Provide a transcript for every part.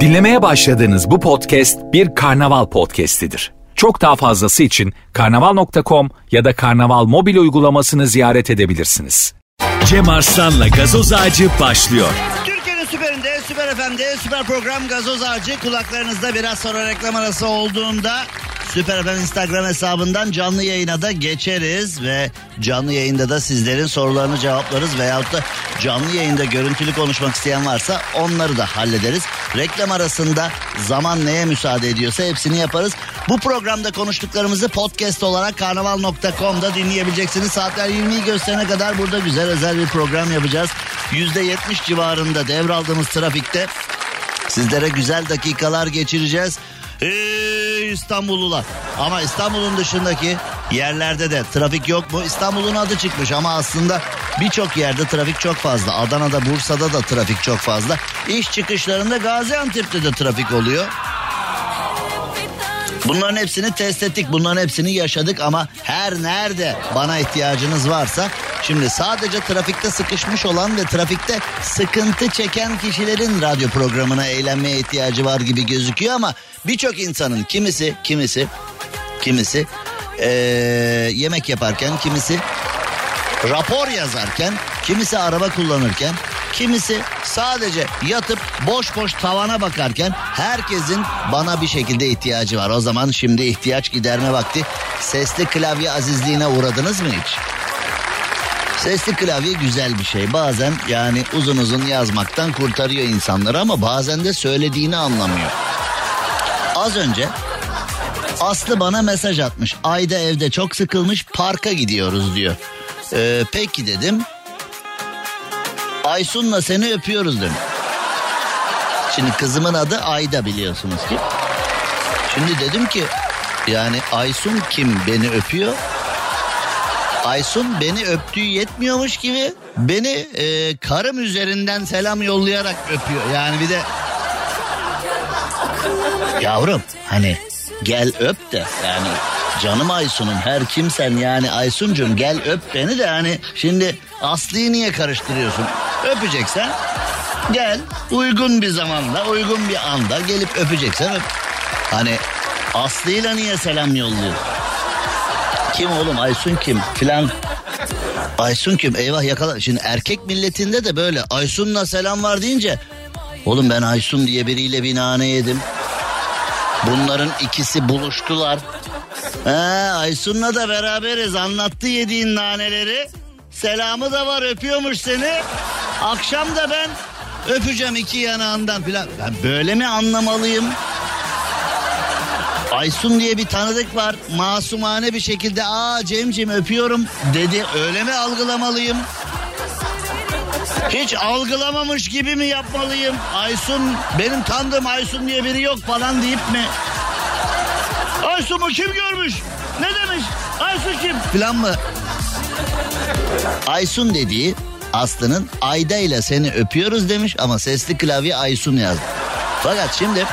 Dinlemeye başladığınız bu podcast bir karnaval podcastidir. Çok daha fazlası için karnaval.com ya da karnaval mobil uygulamasını ziyaret edebilirsiniz. Cem Arslan'la gazoz ağacı başlıyor. Türkiye'nin süperinde, süper FM'de, süper program gazoz ağacı kulaklarınızda biraz sonra reklam arası olduğunda Süper FM Instagram hesabından canlı yayına da geçeriz ve canlı yayında da sizlerin sorularını cevaplarız veyahut da canlı yayında görüntülü konuşmak isteyen varsa onları da hallederiz. Reklam arasında zaman neye müsaade ediyorsa hepsini yaparız. Bu programda konuştuklarımızı podcast olarak karnaval.com'da dinleyebileceksiniz. Saatler 20'yi gösterene kadar burada güzel özel bir program yapacağız. %70 civarında devraldığımız trafikte sizlere güzel dakikalar geçireceğiz. Ey İstanbullular. Ama İstanbul'un dışındaki yerlerde de trafik yok mu? İstanbul'un adı çıkmış ama aslında birçok yerde trafik çok fazla. Adana'da, Bursa'da da trafik çok fazla. İş çıkışlarında Gaziantep'te de trafik oluyor. Bunların hepsini test ettik. Bunların hepsini yaşadık ama her nerede bana ihtiyacınız varsa şimdi sadece trafikte sıkışmış olan ve trafikte sıkıntı çeken kişilerin radyo programına eğlenmeye ihtiyacı var gibi gözüküyor ama birçok insanın kimisi kimisi kimisi ee, yemek yaparken kimisi rapor yazarken kimisi araba kullanırken Kimisi sadece yatıp boş boş tavana bakarken herkesin bana bir şekilde ihtiyacı var. O zaman şimdi ihtiyaç giderme vakti. Sesli klavye azizliğine uğradınız mı hiç? Sesli klavye güzel bir şey. Bazen yani uzun uzun yazmaktan kurtarıyor insanları ama bazen de söylediğini anlamıyor. Az önce Aslı bana mesaj atmış. Ayda evde çok sıkılmış parka gidiyoruz diyor. Ee, peki dedim. Aysun'la seni öpüyoruz demiş. Şimdi kızımın adı Ayda biliyorsunuz ki. Şimdi dedim ki yani Aysun kim beni öpüyor? Aysun beni öptüğü yetmiyormuş gibi beni e, karım üzerinden selam yollayarak öpüyor. Yani bir de yavrum hani gel öp de yani canım Aysun'um her kimsen yani Aysun'cum gel öp beni de hani şimdi Aslı'yı niye karıştırıyorsun? Öpeceksen gel uygun bir zamanda uygun bir anda gelip öpeceksen öp. Hani Aslı'yla niye selam yolluyor? Kim oğlum Aysun kim filan. Aysun kim eyvah yakala. Şimdi erkek milletinde de böyle Aysun'la selam var deyince. Oğlum ben Aysun diye biriyle bir nane yedim. Bunların ikisi buluştular. He, Aysun'la da beraberiz anlattı yediğin naneleri. Selamı da var öpüyormuş seni. Akşam da ben öpeceğim iki yanağından filan. Ben böyle mi anlamalıyım? Aysun diye bir tanıdık var. Masumane bir şekilde aa Cemcim öpüyorum dedi. Öyle mi algılamalıyım? Hiç algılamamış gibi mi yapmalıyım? Aysun benim tanıdığım Aysun diye biri yok falan deyip mi? Aysun'u kim görmüş? Ne demiş? Aysun kim? Falan mı? Aysun dediği Aslı'nın Ayda ile seni öpüyoruz demiş ama sesli klavye Aysun yazdı. Fakat şimdi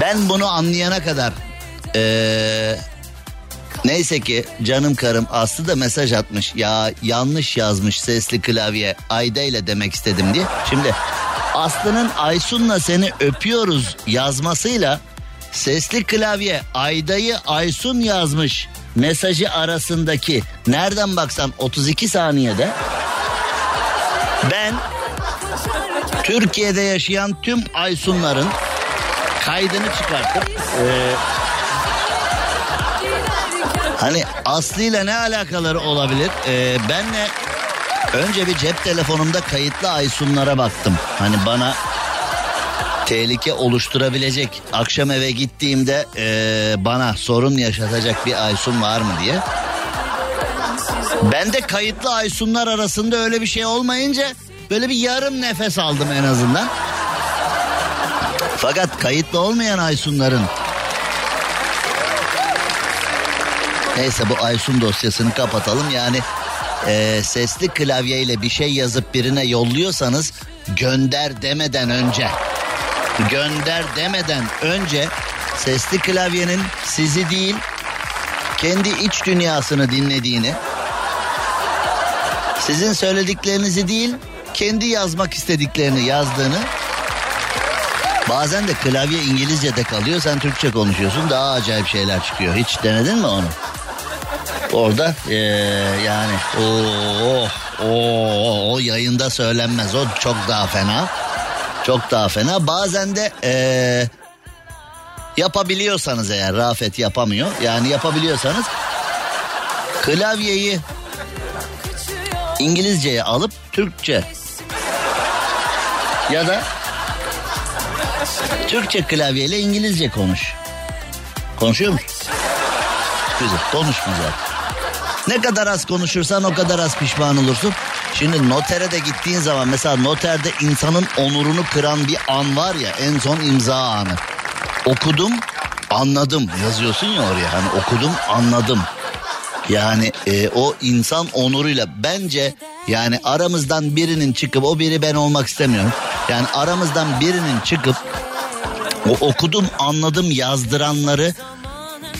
ben bunu anlayana kadar ee, neyse ki canım karım Aslı da mesaj atmış. Ya yanlış yazmış sesli klavye Ayda ile demek istedim diye. Şimdi Aslı'nın Aysun'la seni öpüyoruz yazmasıyla sesli klavye Ayda'yı Aysun yazmış mesajı arasındaki nereden baksan 32 saniyede ben Türkiye'de yaşayan tüm Aysunların kaydını çıkartıp e, hani Aslı ile ne alakaları olabilir? E, benle önce bir cep telefonumda kayıtlı Aysunlara baktım. Hani bana tehlike oluşturabilecek akşam eve gittiğimde e, bana sorun yaşatacak bir Aysun var mı diye. Ben de kayıtlı Aysunlar arasında öyle bir şey olmayınca böyle bir yarım nefes aldım en azından. Fakat kayıtlı olmayan Aysunların Neyse bu Aysun dosyasını kapatalım. Yani e, sesli klavyeyle bir şey yazıp birine yolluyorsanız gönder demeden önce gönder demeden önce sesli klavyenin sizi değil kendi iç dünyasını dinlediğini sizin söylediklerinizi değil kendi yazmak istediklerini yazdığını Bazen de klavye İngilizce'de kalıyor sen Türkçe konuşuyorsun daha acayip şeyler çıkıyor. Hiç denedin mi onu? Orada ee, yani o o o o yayında söylenmez o çok daha fena. Çok daha fena. Bazen de ee, yapabiliyorsanız eğer Rafet yapamıyor. Yani yapabiliyorsanız klavyeyi İngilizceye alıp Türkçe ya da Türkçe klavyeyle İngilizce konuş. Konuşuyor musun? Güzel konuşma zaten. Ne kadar az konuşursan o kadar az pişman olursun. Şimdi notere de gittiğin zaman mesela noterde insanın onurunu kıran bir an var ya en son imza anı. Okudum anladım yazıyorsun ya oraya hani okudum anladım. Yani e, o insan onuruyla bence yani aramızdan birinin çıkıp o biri ben olmak istemiyorum. Yani aramızdan birinin çıkıp o okudum anladım yazdıranları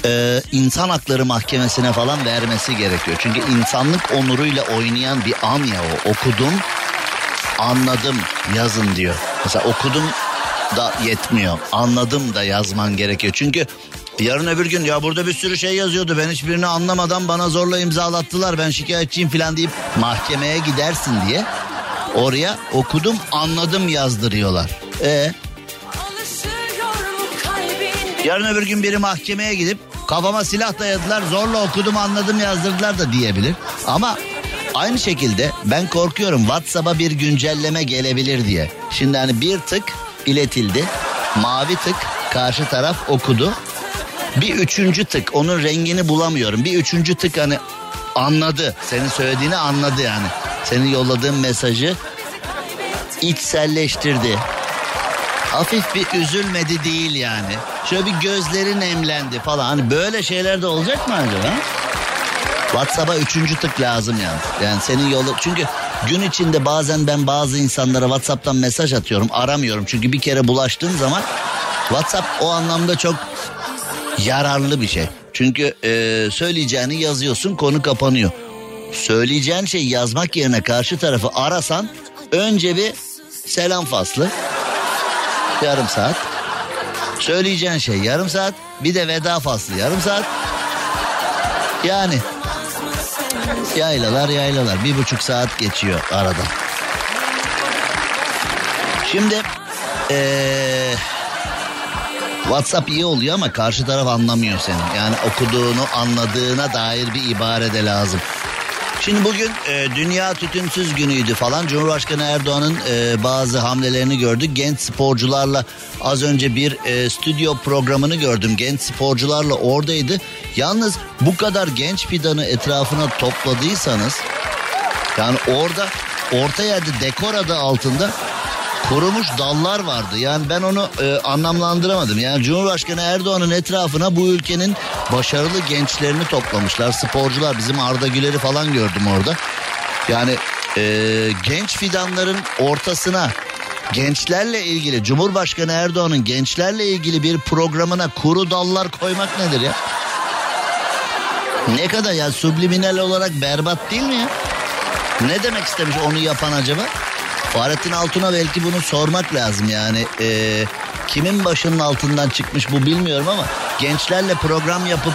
e, insan hakları mahkemesine falan vermesi gerekiyor. Çünkü insanlık onuruyla oynayan bir an ya o okudum anladım yazın diyor. Mesela okudum da yetmiyor anladım da yazman gerekiyor. Çünkü yarın öbür gün ya burada bir sürü şey yazıyordu ben hiçbirini anlamadan bana zorla imzalattılar ben şikayetçiyim falan deyip mahkemeye gidersin diye oraya okudum anladım yazdırıyorlar. E Yarın öbür gün biri mahkemeye gidip kafama silah dayadılar zorla okudum anladım yazdırdılar da diyebilir. Ama aynı şekilde ben korkuyorum WhatsApp'a bir güncelleme gelebilir diye. Şimdi hani bir tık iletildi. Mavi tık karşı taraf okudu. Bir üçüncü tık onun rengini bulamıyorum. Bir üçüncü tık hani anladı. Senin söylediğini anladı yani. Senin yolladığın mesajı içselleştirdi. Hafif bir üzülmedi değil yani. Şöyle bir gözleri nemlendi falan. Hani böyle şeyler de olacak mı acaba? WhatsApp'a üçüncü tık lazım yani. Yani senin yolu... Çünkü gün içinde bazen ben bazı insanlara WhatsApp'tan mesaj atıyorum. Aramıyorum. Çünkü bir kere bulaştığım zaman WhatsApp o anlamda çok yararlı bir şey. Çünkü e, söyleyeceğini yazıyorsun konu kapanıyor. Söyleyeceğin şey yazmak yerine karşı tarafı arasan önce bir selam faslı yarım saat. Söyleyeceğin şey yarım saat. Bir de veda faslı yarım saat. Yani yaylalar yaylalar bir buçuk saat geçiyor arada. Şimdi ee, WhatsApp iyi oluyor ama karşı taraf anlamıyor seni. Yani okuduğunu anladığına dair bir ibare de lazım. Şimdi bugün e, Dünya Tütünsüz Günü'ydü falan. Cumhurbaşkanı Erdoğan'ın e, bazı hamlelerini gördük. Genç sporcularla az önce bir e, stüdyo programını gördüm. Genç sporcularla oradaydı. Yalnız bu kadar genç fidanı etrafına topladıysanız... Yani orada orta yerde dekor adı altında kurumuş dallar vardı. Yani ben onu e, anlamlandıramadım. Yani Cumhurbaşkanı Erdoğan'ın etrafına bu ülkenin başarılı gençlerini toplamışlar. Sporcular bizim Arda Güler'i falan gördüm orada. Yani e, genç fidanların ortasına gençlerle ilgili Cumhurbaşkanı Erdoğan'ın gençlerle ilgili bir programına kuru dallar koymak nedir ya? Ne kadar ya subliminal olarak berbat değil mi ya? Ne demek istemiş onu yapan acaba? Fahrettin Altun'a belki bunu sormak lazım yani. Ee, kimin başının altından çıkmış bu bilmiyorum ama gençlerle program yapıp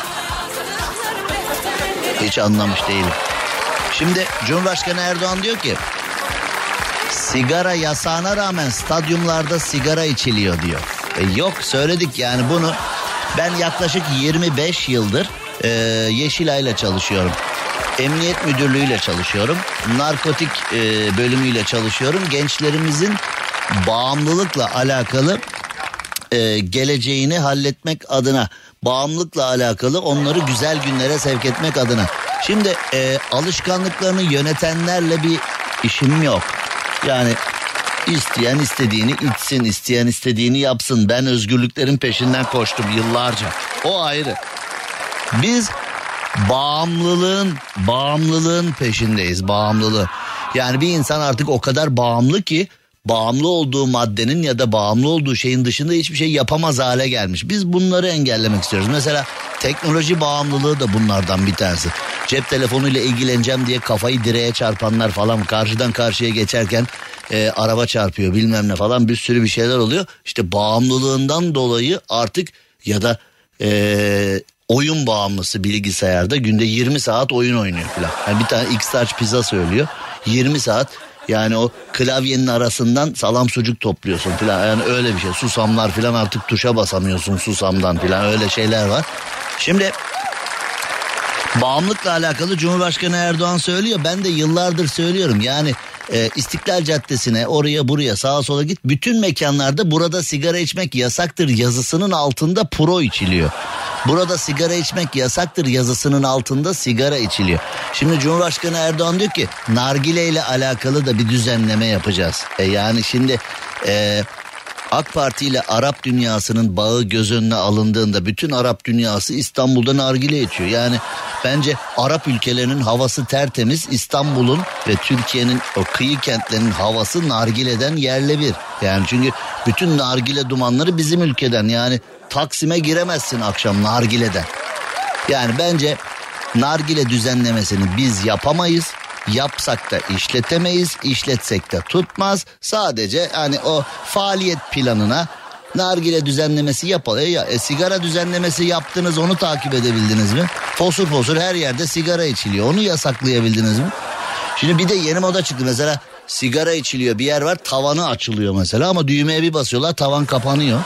hiç anlamış değilim. Şimdi Cumhurbaşkanı Erdoğan diyor ki sigara yasağına rağmen stadyumlarda sigara içiliyor diyor. E yok söyledik yani bunu ben yaklaşık 25 yıldır e, Yeşilay'la çalışıyorum. Emniyet Müdürlüğü'yle çalışıyorum. Narkotik e, bölümüyle çalışıyorum. Gençlerimizin bağımlılıkla alakalı e, geleceğini halletmek adına, bağımlılıkla alakalı onları güzel günlere sevk etmek adına. Şimdi e, alışkanlıklarını yönetenlerle bir işim yok. Yani isteyen istediğini içsin, isteyen istediğini yapsın. Ben özgürlüklerin peşinden koştum yıllarca. O ayrı. Biz bağımlılığın bağımlılığın peşindeyiz bağımlılığı. Yani bir insan artık o kadar bağımlı ki bağımlı olduğu maddenin ya da bağımlı olduğu şeyin dışında hiçbir şey yapamaz hale gelmiş. Biz bunları engellemek istiyoruz. Mesela teknoloji bağımlılığı da bunlardan bir tanesi. Cep telefonuyla ilgileneceğim diye kafayı direğe çarpanlar falan karşıdan karşıya geçerken e, araba çarpıyor bilmem ne falan bir sürü bir şeyler oluyor. İşte bağımlılığından dolayı artık ya da e, oyun bağımlısı bilgisayarda günde 20 saat oyun oynuyor falan. Yani bir tane X-Large pizza söylüyor 20 saat yani o klavyenin arasından salam sucuk topluyorsun falan. Yani öyle bir şey. Susamlar falan artık tuşa basamıyorsun susamdan falan öyle şeyler var. Şimdi bağımlılıkla alakalı Cumhurbaşkanı Erdoğan söylüyor. Ben de yıllardır söylüyorum. Yani e, İstiklal Caddesi'ne oraya buraya sağa sola git. Bütün mekanlarda burada sigara içmek yasaktır yazısının altında pro içiliyor. Burada sigara içmek yasaktır yazısının altında sigara içiliyor. Şimdi Cumhurbaşkanı Erdoğan diyor ki nargile ile alakalı da bir düzenleme yapacağız. E yani şimdi e, AK Parti ile Arap dünyasının bağı göz önüne alındığında bütün Arap dünyası İstanbul'da nargile içiyor. Yani bence Arap ülkelerinin havası tertemiz İstanbul'un ve Türkiye'nin o kıyı kentlerinin havası nargileden yerle bir. Yani çünkü bütün nargile dumanları bizim ülkeden yani Taksim'e giremezsin akşam nargileden. Yani bence nargile düzenlemesini biz yapamayız. Yapsak da işletemeyiz, işletsek de tutmaz. Sadece hani o faaliyet planına nargile düzenlemesi yapalım. E, ya, e, sigara düzenlemesi yaptınız onu takip edebildiniz mi? Fosur fosur her yerde sigara içiliyor. Onu yasaklayabildiniz mi? Şimdi bir de yeni moda çıktı mesela sigara içiliyor bir yer var tavanı açılıyor mesela ama düğmeye bir basıyorlar tavan kapanıyor.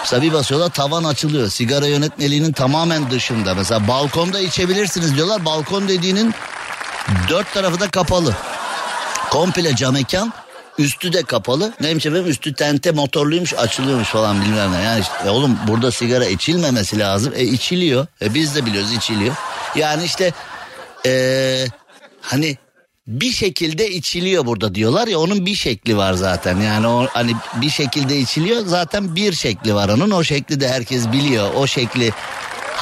Mesela bir basıyorlar tavan açılıyor. Sigara yönetmeliğinin tamamen dışında. Mesela balkonda içebilirsiniz diyorlar. Balkon dediğinin dört tarafı da kapalı. Komple cam mekan üstü de kapalı. Neymiş efendim üstü tente motorluymuş açılıyormuş falan bilmem ne. Yani işte, e oğlum burada sigara içilmemesi lazım. E içiliyor. E biz de biliyoruz içiliyor. Yani işte e, hani bir şekilde içiliyor burada diyorlar ya onun bir şekli var zaten. Yani o hani bir şekilde içiliyor zaten bir şekli var onun. O şekli de herkes biliyor. O şekli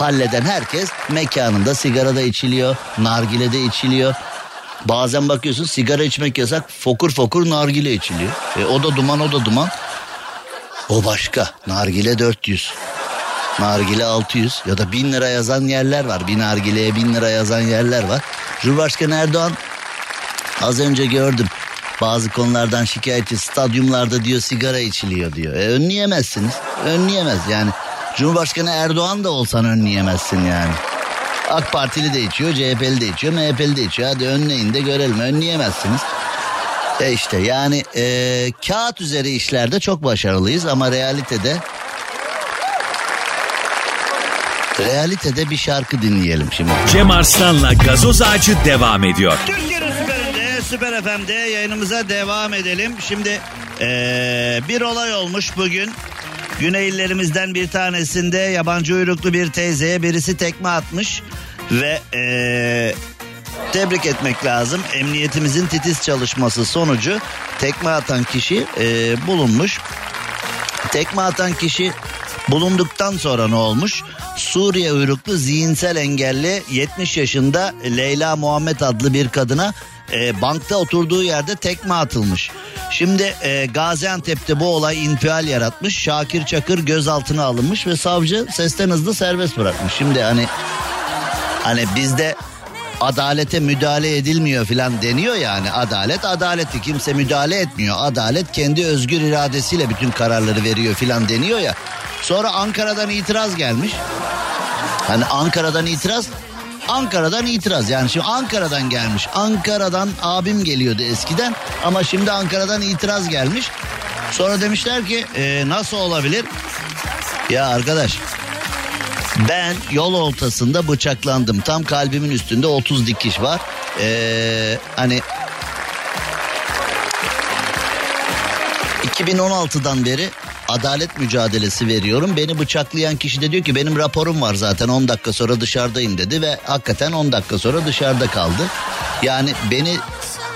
halleden herkes mekanında sigarada içiliyor, nargilede içiliyor. Bazen bakıyorsun sigara içmek yasak fokur fokur nargile içiliyor. E, o da duman o da duman. O başka nargile 400. Nargile 600 ya da 1000 lira yazan yerler var. Bir nargileye 1000 lira yazan yerler var. Cumhurbaşkanı Erdoğan az önce gördüm. Bazı konulardan şikayetçi stadyumlarda diyor sigara içiliyor diyor. E, önleyemezsiniz. Önleyemez yani. Cumhurbaşkanı Erdoğan da olsan önleyemezsin yani. AK Partili de içiyor, CHP'li de içiyor, MHP'li de içiyor. Hadi önleyin de görelim. Önleyemezsiniz. E işte yani e, kağıt üzeri işlerde çok başarılıyız ama realitede realitede bir şarkı dinleyelim şimdi. Cem Arslan'la gazoz ağacı devam ediyor. Türkiye'nin süperinde, Süper FM'de yayınımıza devam edelim. Şimdi e, bir olay olmuş bugün. Güney illerimizden bir tanesinde yabancı uyruklu bir teyzeye birisi tekme atmış ve ee, tebrik etmek lazım. Emniyetimizin titiz çalışması sonucu tekme atan kişi e, bulunmuş. Tekme atan kişi bulunduktan sonra ne olmuş? Suriye uyruklu zihinsel engelli 70 yaşında Leyla Muhammed adlı bir kadına e, bankta oturduğu yerde tekme atılmış. Şimdi e, Gaziantep'te bu olay infial yaratmış. Şakir Çakır gözaltına alınmış ve savcı sesten hızlı serbest bırakmış. Şimdi hani hani bizde adalete müdahale edilmiyor filan deniyor yani adalet adaleti kimse müdahale etmiyor adalet kendi özgür iradesiyle bütün kararları veriyor filan deniyor ya sonra Ankara'dan itiraz gelmiş hani Ankara'dan itiraz Ankara'dan itiraz yani şimdi Ankara'dan gelmiş. Ankara'dan abim geliyordu eskiden ama şimdi Ankara'dan itiraz gelmiş. Sonra demişler ki e, nasıl olabilir? Ya arkadaş ben yol ortasında bıçaklandım. Tam kalbimin üstünde 30 dikiş var. Ee, hani 2016'dan beri adalet mücadelesi veriyorum. Beni bıçaklayan kişi de diyor ki benim raporum var zaten 10 dakika sonra dışarıdayım dedi ve hakikaten 10 dakika sonra dışarıda kaldı. Yani beni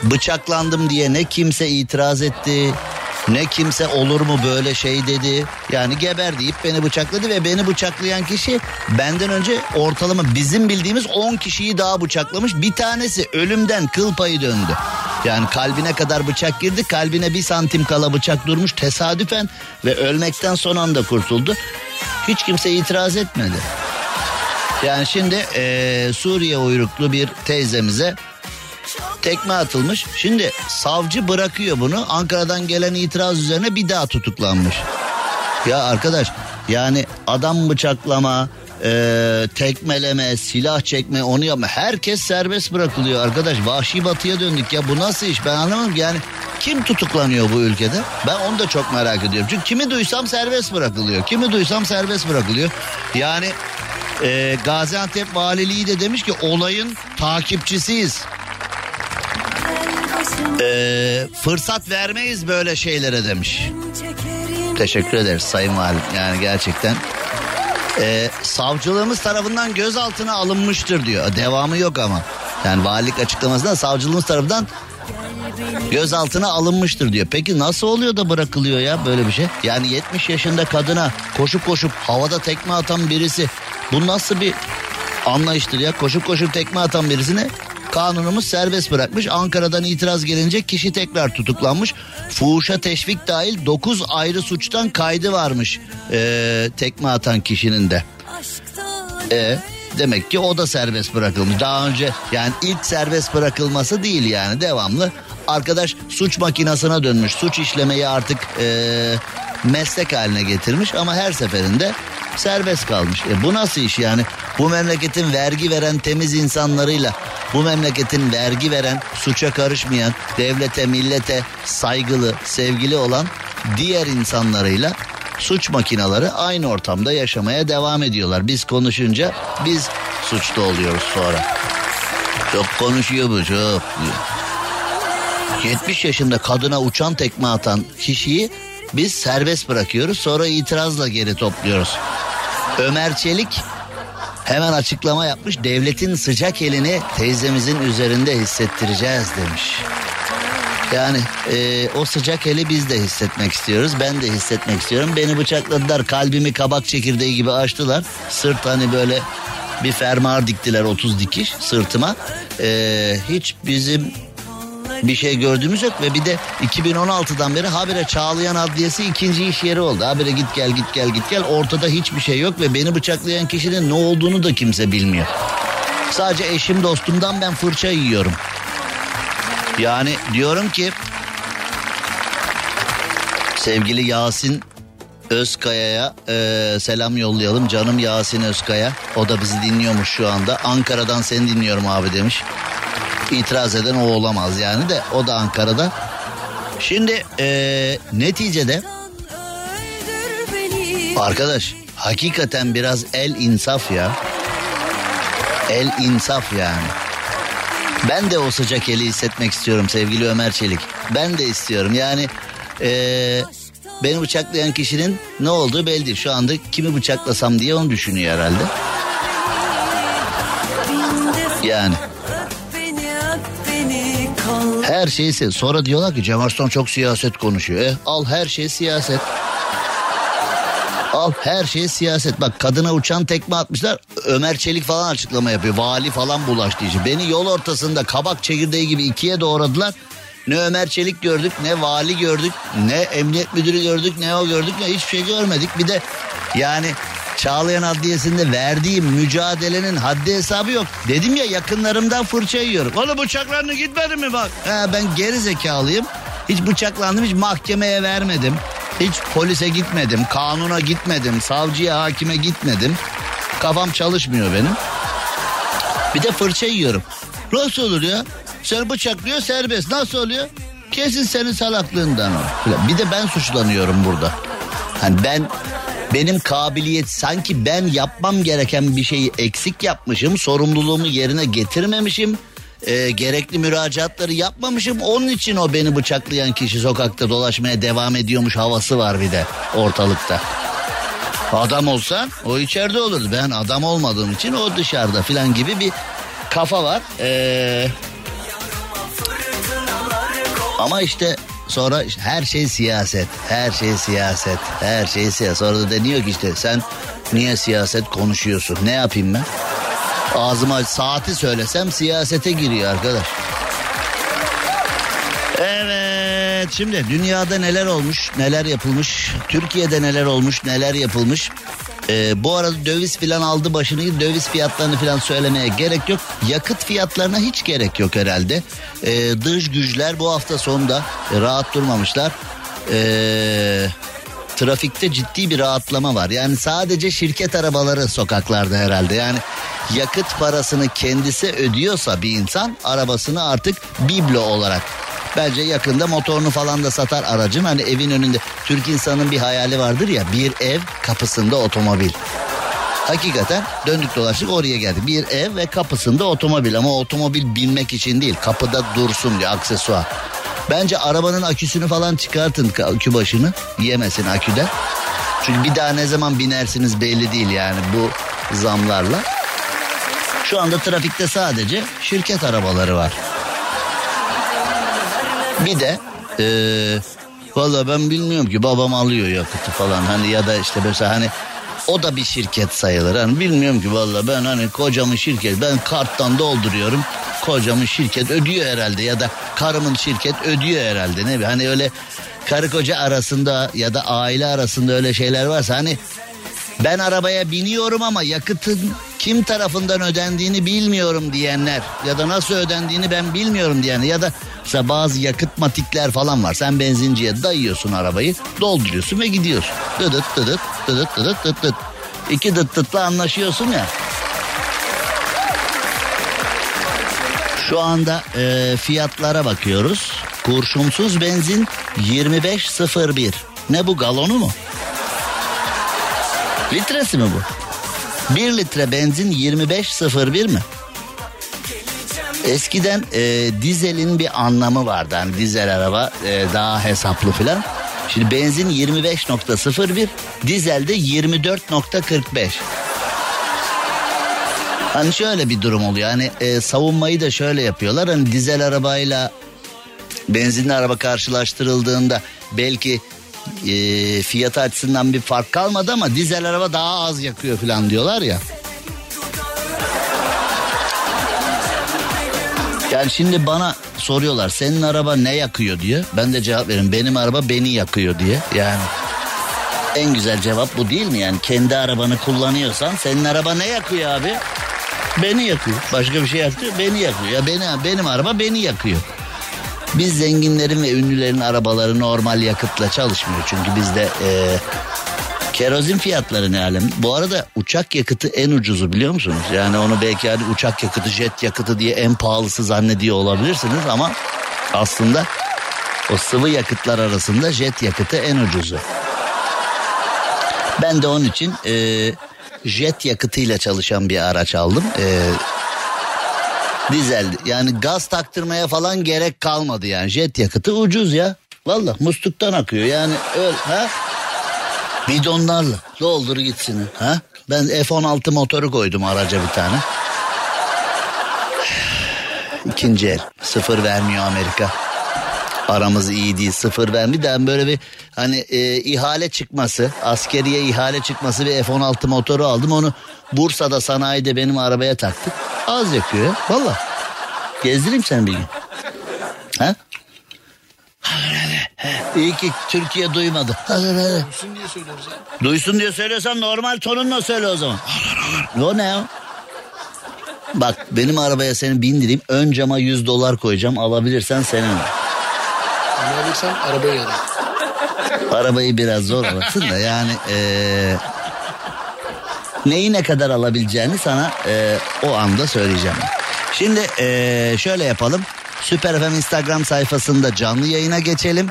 bıçaklandım diye ne kimse itiraz etti ne kimse olur mu böyle şey dedi. Yani geber deyip beni bıçakladı ve beni bıçaklayan kişi benden önce ortalama bizim bildiğimiz 10 kişiyi daha bıçaklamış. Bir tanesi ölümden kıl payı döndü. Yani kalbine kadar bıçak girdi. Kalbine bir santim kala bıçak durmuş tesadüfen ve ölmekten son anda kurtuldu. Hiç kimse itiraz etmedi. Yani şimdi ee, Suriye uyruklu bir teyzemize tekme atılmış. Şimdi savcı bırakıyor bunu. Ankara'dan gelen itiraz üzerine bir daha tutuklanmış. Ya arkadaş yani adam bıçaklama, e, tekmeleme, silah çekme onu yapma. Herkes serbest bırakılıyor arkadaş. Vahşi batıya döndük ya bu nasıl iş ben anlamadım yani. Kim tutuklanıyor bu ülkede? Ben onu da çok merak ediyorum. Çünkü kimi duysam serbest bırakılıyor. Kimi duysam serbest bırakılıyor. Yani e, Gaziantep Valiliği de demiş ki olayın takipçisiyiz. E, fırsat vermeyiz böyle şeylere demiş. Teşekkür ederiz Sayın Valim. Yani gerçekten e, savcılığımız tarafından gözaltına alınmıştır diyor. Devamı yok ama. Yani valilik açıklamasında savcılığımız tarafından gözaltına alınmıştır diyor. Peki nasıl oluyor da bırakılıyor ya böyle bir şey? Yani 70 yaşında kadına koşup koşup havada tekme atan birisi bu nasıl bir anlayıştır ya? Koşup koşup tekme atan birisine kanunumuz serbest bırakmış. Ankara'dan itiraz gelince kişi tekrar tutuklanmış. Fuhuşa teşvik dahil 9 ayrı suçtan kaydı varmış ee, tekme atan kişinin de. E demek ki o da serbest bırakılmış. Daha önce yani ilk serbest bırakılması değil yani devamlı. Arkadaş suç makinasına dönmüş. Suç işlemeyi artık ee, meslek haline getirmiş ama her seferinde serbest kalmış. E bu nasıl iş yani? Bu memleketin vergi veren temiz insanlarıyla bu memleketin vergi veren, suça karışmayan, devlete, millete saygılı, sevgili olan diğer insanlarıyla suç makinaları aynı ortamda yaşamaya devam ediyorlar. Biz konuşunca biz suçlu oluyoruz sonra. Çok konuşuyor bu çok. 70 yaşında kadına uçan tekme atan kişiyi biz serbest bırakıyoruz sonra itirazla geri topluyoruz. Ömer Çelik hemen açıklama yapmış. Devletin sıcak elini teyzemizin üzerinde hissettireceğiz demiş. Yani e, o sıcak eli biz de hissetmek istiyoruz. Ben de hissetmek istiyorum. Beni bıçakladılar. Kalbimi kabak çekirdeği gibi açtılar. Sırt hani böyle bir fermuar diktiler 30 dikiş sırtıma. E, hiç bizim bir şey gördüğümüz yok ve bir de 2016'dan beri habire Çağlayan Adliyesi ikinci iş yeri oldu. Habire git gel git gel git gel ortada hiçbir şey yok ve beni bıçaklayan kişinin ne olduğunu da kimse bilmiyor. Sadece eşim dostumdan ben fırça yiyorum. Yani diyorum ki sevgili Yasin Özkaya'ya e, selam yollayalım. Canım Yasin Özkaya. O da bizi dinliyormuş şu anda. Ankara'dan seni dinliyorum abi demiş. İtiraz eden o olamaz yani de o da Ankara'da. Şimdi e, neticede arkadaş hakikaten biraz el insaf ya. El insaf yani. Ben de o sıcak eli hissetmek istiyorum sevgili Ömer Çelik. Ben de istiyorum yani ee, beni bıçaklayan kişinin ne olduğu belli değil. Şu anda kimi bıçaklasam diye onu düşünüyor herhalde. Yani. Her şeyi sonra diyorlar ki Cem Arslan çok siyaset konuşuyor. E, al her şey siyaset. Al her şey siyaset. Bak kadına uçan tekme atmışlar. Ömer Çelik falan açıklama yapıyor. Vali falan bulaştı işi. Beni yol ortasında kabak çekirdeği gibi ikiye doğradılar. Ne Ömer Çelik gördük ne vali gördük ne emniyet müdürü gördük ne o gördük ne hiçbir şey görmedik. Bir de yani Çağlayan Adliyesi'nde verdiğim mücadelenin haddi hesabı yok. Dedim ya yakınlarımdan fırça yiyorum. Oğlum bıçaklandı gitmedi mi bak. Ha, ben geri zekalıyım. Hiç bıçaklandım hiç mahkemeye vermedim. Hiç polise gitmedim, kanuna gitmedim, savcıya, hakime gitmedim. Kafam çalışmıyor benim. Bir de fırça yiyorum. Nasıl olur ya? Sen bıçaklıyor serbest. Nasıl oluyor? Kesin senin salaklığından o. Bir de ben suçlanıyorum burada. Hani ben benim kabiliyet sanki ben yapmam gereken bir şeyi eksik yapmışım. Sorumluluğumu yerine getirmemişim e, gerekli müracaatları yapmamışım. Onun için o beni bıçaklayan kişi sokakta dolaşmaya devam ediyormuş havası var bir de ortalıkta. Adam olsa o içeride olurdu. Ben adam olmadığım için o dışarıda filan gibi bir kafa var. Ee, ama işte sonra her şey siyaset, her şey siyaset, her şey siyaset. Sonra da deniyor ki işte sen niye siyaset konuşuyorsun? Ne yapayım ben? Ağzıma saati söylesem siyasete giriyor arkadaş. Evet şimdi dünyada neler olmuş neler yapılmış Türkiye'de neler olmuş neler yapılmış Ee, bu arada döviz filan aldı başını döviz fiyatlarını filan söylemeye gerek yok. Yakıt fiyatlarına hiç gerek yok herhalde. Ee, dış güçler bu hafta sonunda e, rahat durmamışlar. Ee, trafikte ciddi bir rahatlama var. Yani sadece şirket arabaları sokaklarda herhalde. Yani yakıt parasını kendisi ödüyorsa bir insan arabasını artık biblo olarak Bence yakında motorunu falan da satar aracın. Hani evin önünde Türk insanın bir hayali vardır ya bir ev kapısında otomobil. Hakikaten döndük dolaştık oraya geldik. Bir ev ve kapısında otomobil ama otomobil binmek için değil kapıda dursun diye aksesuar. Bence arabanın aküsünü falan çıkartın akü başını yemesin aküden. Çünkü bir daha ne zaman binersiniz belli değil yani bu zamlarla. Şu anda trafikte sadece şirket arabaları var. Bir de ee, valla ben bilmiyorum ki babam alıyor yakıtı falan hani ya da işte mesela hani o da bir şirket sayılır. Hani bilmiyorum ki valla ben hani kocamın şirket ben karttan dolduruyorum. Kocamın şirket ödüyor herhalde ya da karımın şirket ödüyor herhalde ne. Hani öyle karı koca arasında ya da aile arasında öyle şeyler varsa hani ben arabaya biniyorum ama yakıtın kim tarafından ödendiğini bilmiyorum diyenler ya da nasıl ödendiğini ben bilmiyorum diyenler ya da mesela bazı yakıt matikler falan var. Sen benzinciye dayıyorsun arabayı, dolduruyorsun ve gidiyorsun. Dıdıt dıdıt dıdıt dıdıt dıdıt dıt. İki dıt dıtla anlaşıyorsun ya. Şu anda e, fiyatlara bakıyoruz. Kurşunsuz benzin 25.01. Ne bu galonu mu? Litresi mi bu? 1 litre benzin 25.01 mi? Eskiden e, dizelin bir anlamı vardı. Hani dizel araba e, daha hesaplı filan. Şimdi benzin 25.01, dizelde 24.45. Hani şöyle bir durum oluyor. Hani e, savunmayı da şöyle yapıyorlar. Hani dizel arabayla benzinli araba karşılaştırıldığında belki e, fiyatı açısından bir fark kalmadı ama dizel araba daha az yakıyor falan diyorlar ya. Yani şimdi bana soruyorlar senin araba ne yakıyor diye. Ben de cevap veririm benim araba beni yakıyor diye. Yani en güzel cevap bu değil mi? Yani kendi arabanı kullanıyorsan senin araba ne yakıyor abi? Beni yakıyor. Başka bir şey yakıyor beni yakıyor. Ya beni, benim araba beni yakıyor. Biz zenginlerin ve ünlülerin arabaları normal yakıtla çalışmıyor. Çünkü bizde e, kerozin fiyatları ne alem. Bu arada uçak yakıtı en ucuzu biliyor musunuz? Yani onu belki hani uçak yakıtı, jet yakıtı diye en pahalısı zannediyor olabilirsiniz ama aslında o sıvı yakıtlar arasında jet yakıtı en ucuzu. Ben de onun için e, jet yakıtıyla çalışan bir araç aldım. E, dizel yani gaz taktırmaya falan gerek kalmadı yani jet yakıtı ucuz ya. Valla musluktan akıyor yani öyle ha. Bidonlarla doldur gitsin ha. Ben F-16 motoru koydum araca bir tane. İkinci el sıfır vermiyor Amerika. Aramız iyi değil sıfır ver. Bir daha böyle bir hani e, ihale çıkması askeriye ihale çıkması bir F-16 motoru aldım onu Bursa'da sanayide benim arabaya taktık. Az yakıyor ya valla. Gezdireyim seni bir gün. Ha? İyi ki Türkiye duymadı. Duysun diye söylüyoruz ya. Duysun diye söylüyorsan normal tonunla söyle o zaman. O ne ya? Bak benim arabaya seni bindireyim. Ön cama 100 dolar koyacağım. Alabilirsen senin. Alabilirsem arabaya yarar. Arabayı biraz zor alırsın da yani ee, neyi ne kadar alabileceğini sana ee, o anda söyleyeceğim. Şimdi ee, şöyle yapalım. Süper FM Instagram sayfasında canlı yayına geçelim.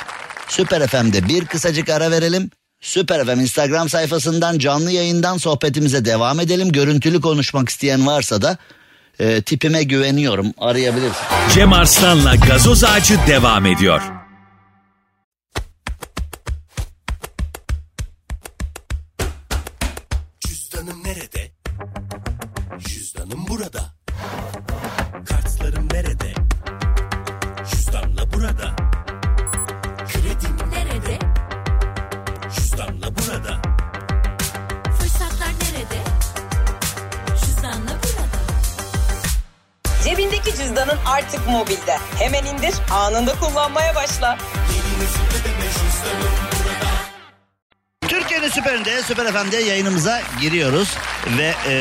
Süper FM'de bir kısacık ara verelim. Süper FM Instagram sayfasından canlı yayından sohbetimize devam edelim. Görüntülü konuşmak isteyen varsa da e, tipime güveniyorum arayabilirsin. Cem Arslan'la gazoz ağacı devam ediyor. FM'de yayınımıza giriyoruz. Ve e,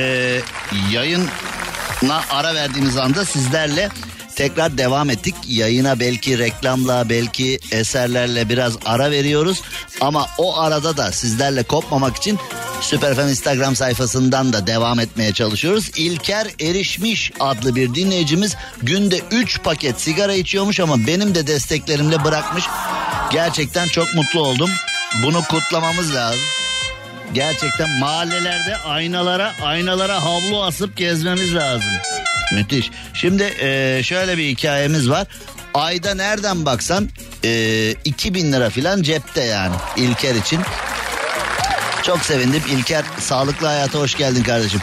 yayına ara verdiğimiz anda sizlerle tekrar devam ettik. Yayına belki reklamla, belki eserlerle biraz ara veriyoruz. Ama o arada da sizlerle kopmamak için Süper FM Instagram sayfasından da devam etmeye çalışıyoruz. İlker Erişmiş adlı bir dinleyicimiz günde 3 paket sigara içiyormuş ama benim de desteklerimle bırakmış. Gerçekten çok mutlu oldum. Bunu kutlamamız lazım. Gerçekten mahallelerde aynalara aynalara havlu asıp gezmemiz lazım. Müthiş. Şimdi e, şöyle bir hikayemiz var. Ayda nereden baksan e, 2000 lira falan cepte yani İlker için. Çok sevindim. İlker sağlıklı hayata hoş geldin kardeşim.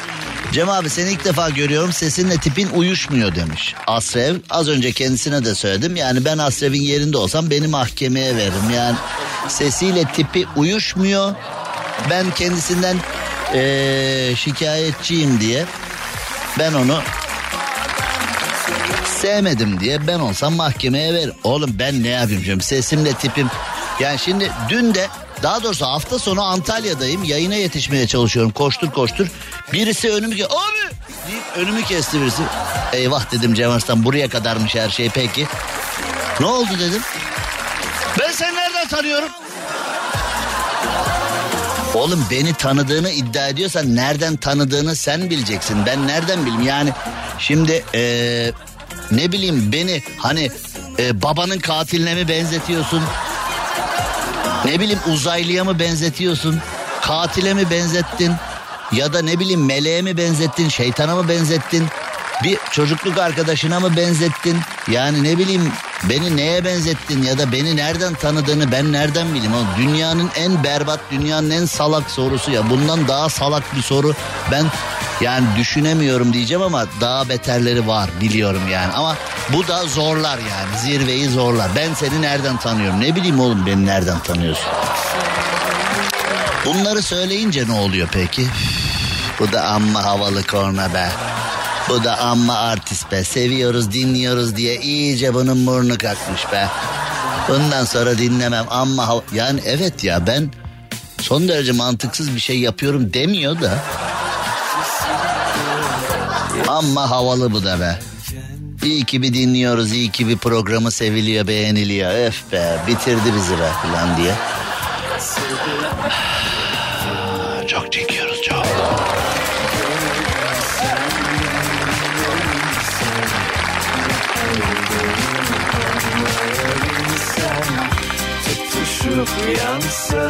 Cem abi seni ilk defa görüyorum sesinle tipin uyuşmuyor demiş. Asrev az önce kendisine de söyledim. Yani ben Asrev'in yerinde olsam beni mahkemeye veririm. Yani sesiyle tipi uyuşmuyor. Ben kendisinden eee, şikayetçiyim diye ben onu sevmedim diye ben olsam mahkemeye ver. Oğlum ben ne yapayım şimdi sesimle tipim. Yani şimdi dün de daha doğrusu hafta sonu Antalya'dayım. Yayına yetişmeye çalışıyorum koştur koştur. Birisi önümü ke- abi deyip önümü kesti birisi. Eyvah dedim Cem Arslan buraya kadarmış her şey peki. Ne oldu dedim. Ben seni nereden tanıyorum? Oğlum beni tanıdığını iddia ediyorsan nereden tanıdığını sen bileceksin. Ben nereden bileyim yani şimdi eee, ne bileyim beni hani eee, babanın katiline mi benzetiyorsun? Ne bileyim uzaylıya mı benzetiyorsun? Katile mi benzettin? Ya da ne bileyim meleğe mi benzettin? Şeytana mı benzettin? Bir çocukluk arkadaşına mı benzettin? Yani ne bileyim beni neye benzettin ya da beni nereden tanıdığını ben nereden bileyim? O dünyanın en berbat, dünyanın en salak sorusu ya. Bundan daha salak bir soru ben yani düşünemiyorum diyeceğim ama daha beterleri var biliyorum yani. Ama bu da zorlar yani zirveyi zorlar. Ben seni nereden tanıyorum? Ne bileyim oğlum beni nereden tanıyorsun? Bunları söyleyince ne oluyor peki? Bu da amma havalı korna be. Bu da amma artist be. Seviyoruz dinliyoruz diye iyice bunun burnu kalkmış be. Bundan sonra dinlemem amma Yani evet ya ben son derece mantıksız bir şey yapıyorum demiyor da. Amma havalı bu da be. İyi ki bir dinliyoruz, iyi ki bir programı seviliyor, beğeniliyor. Öf be, bitirdi bizi be falan diye.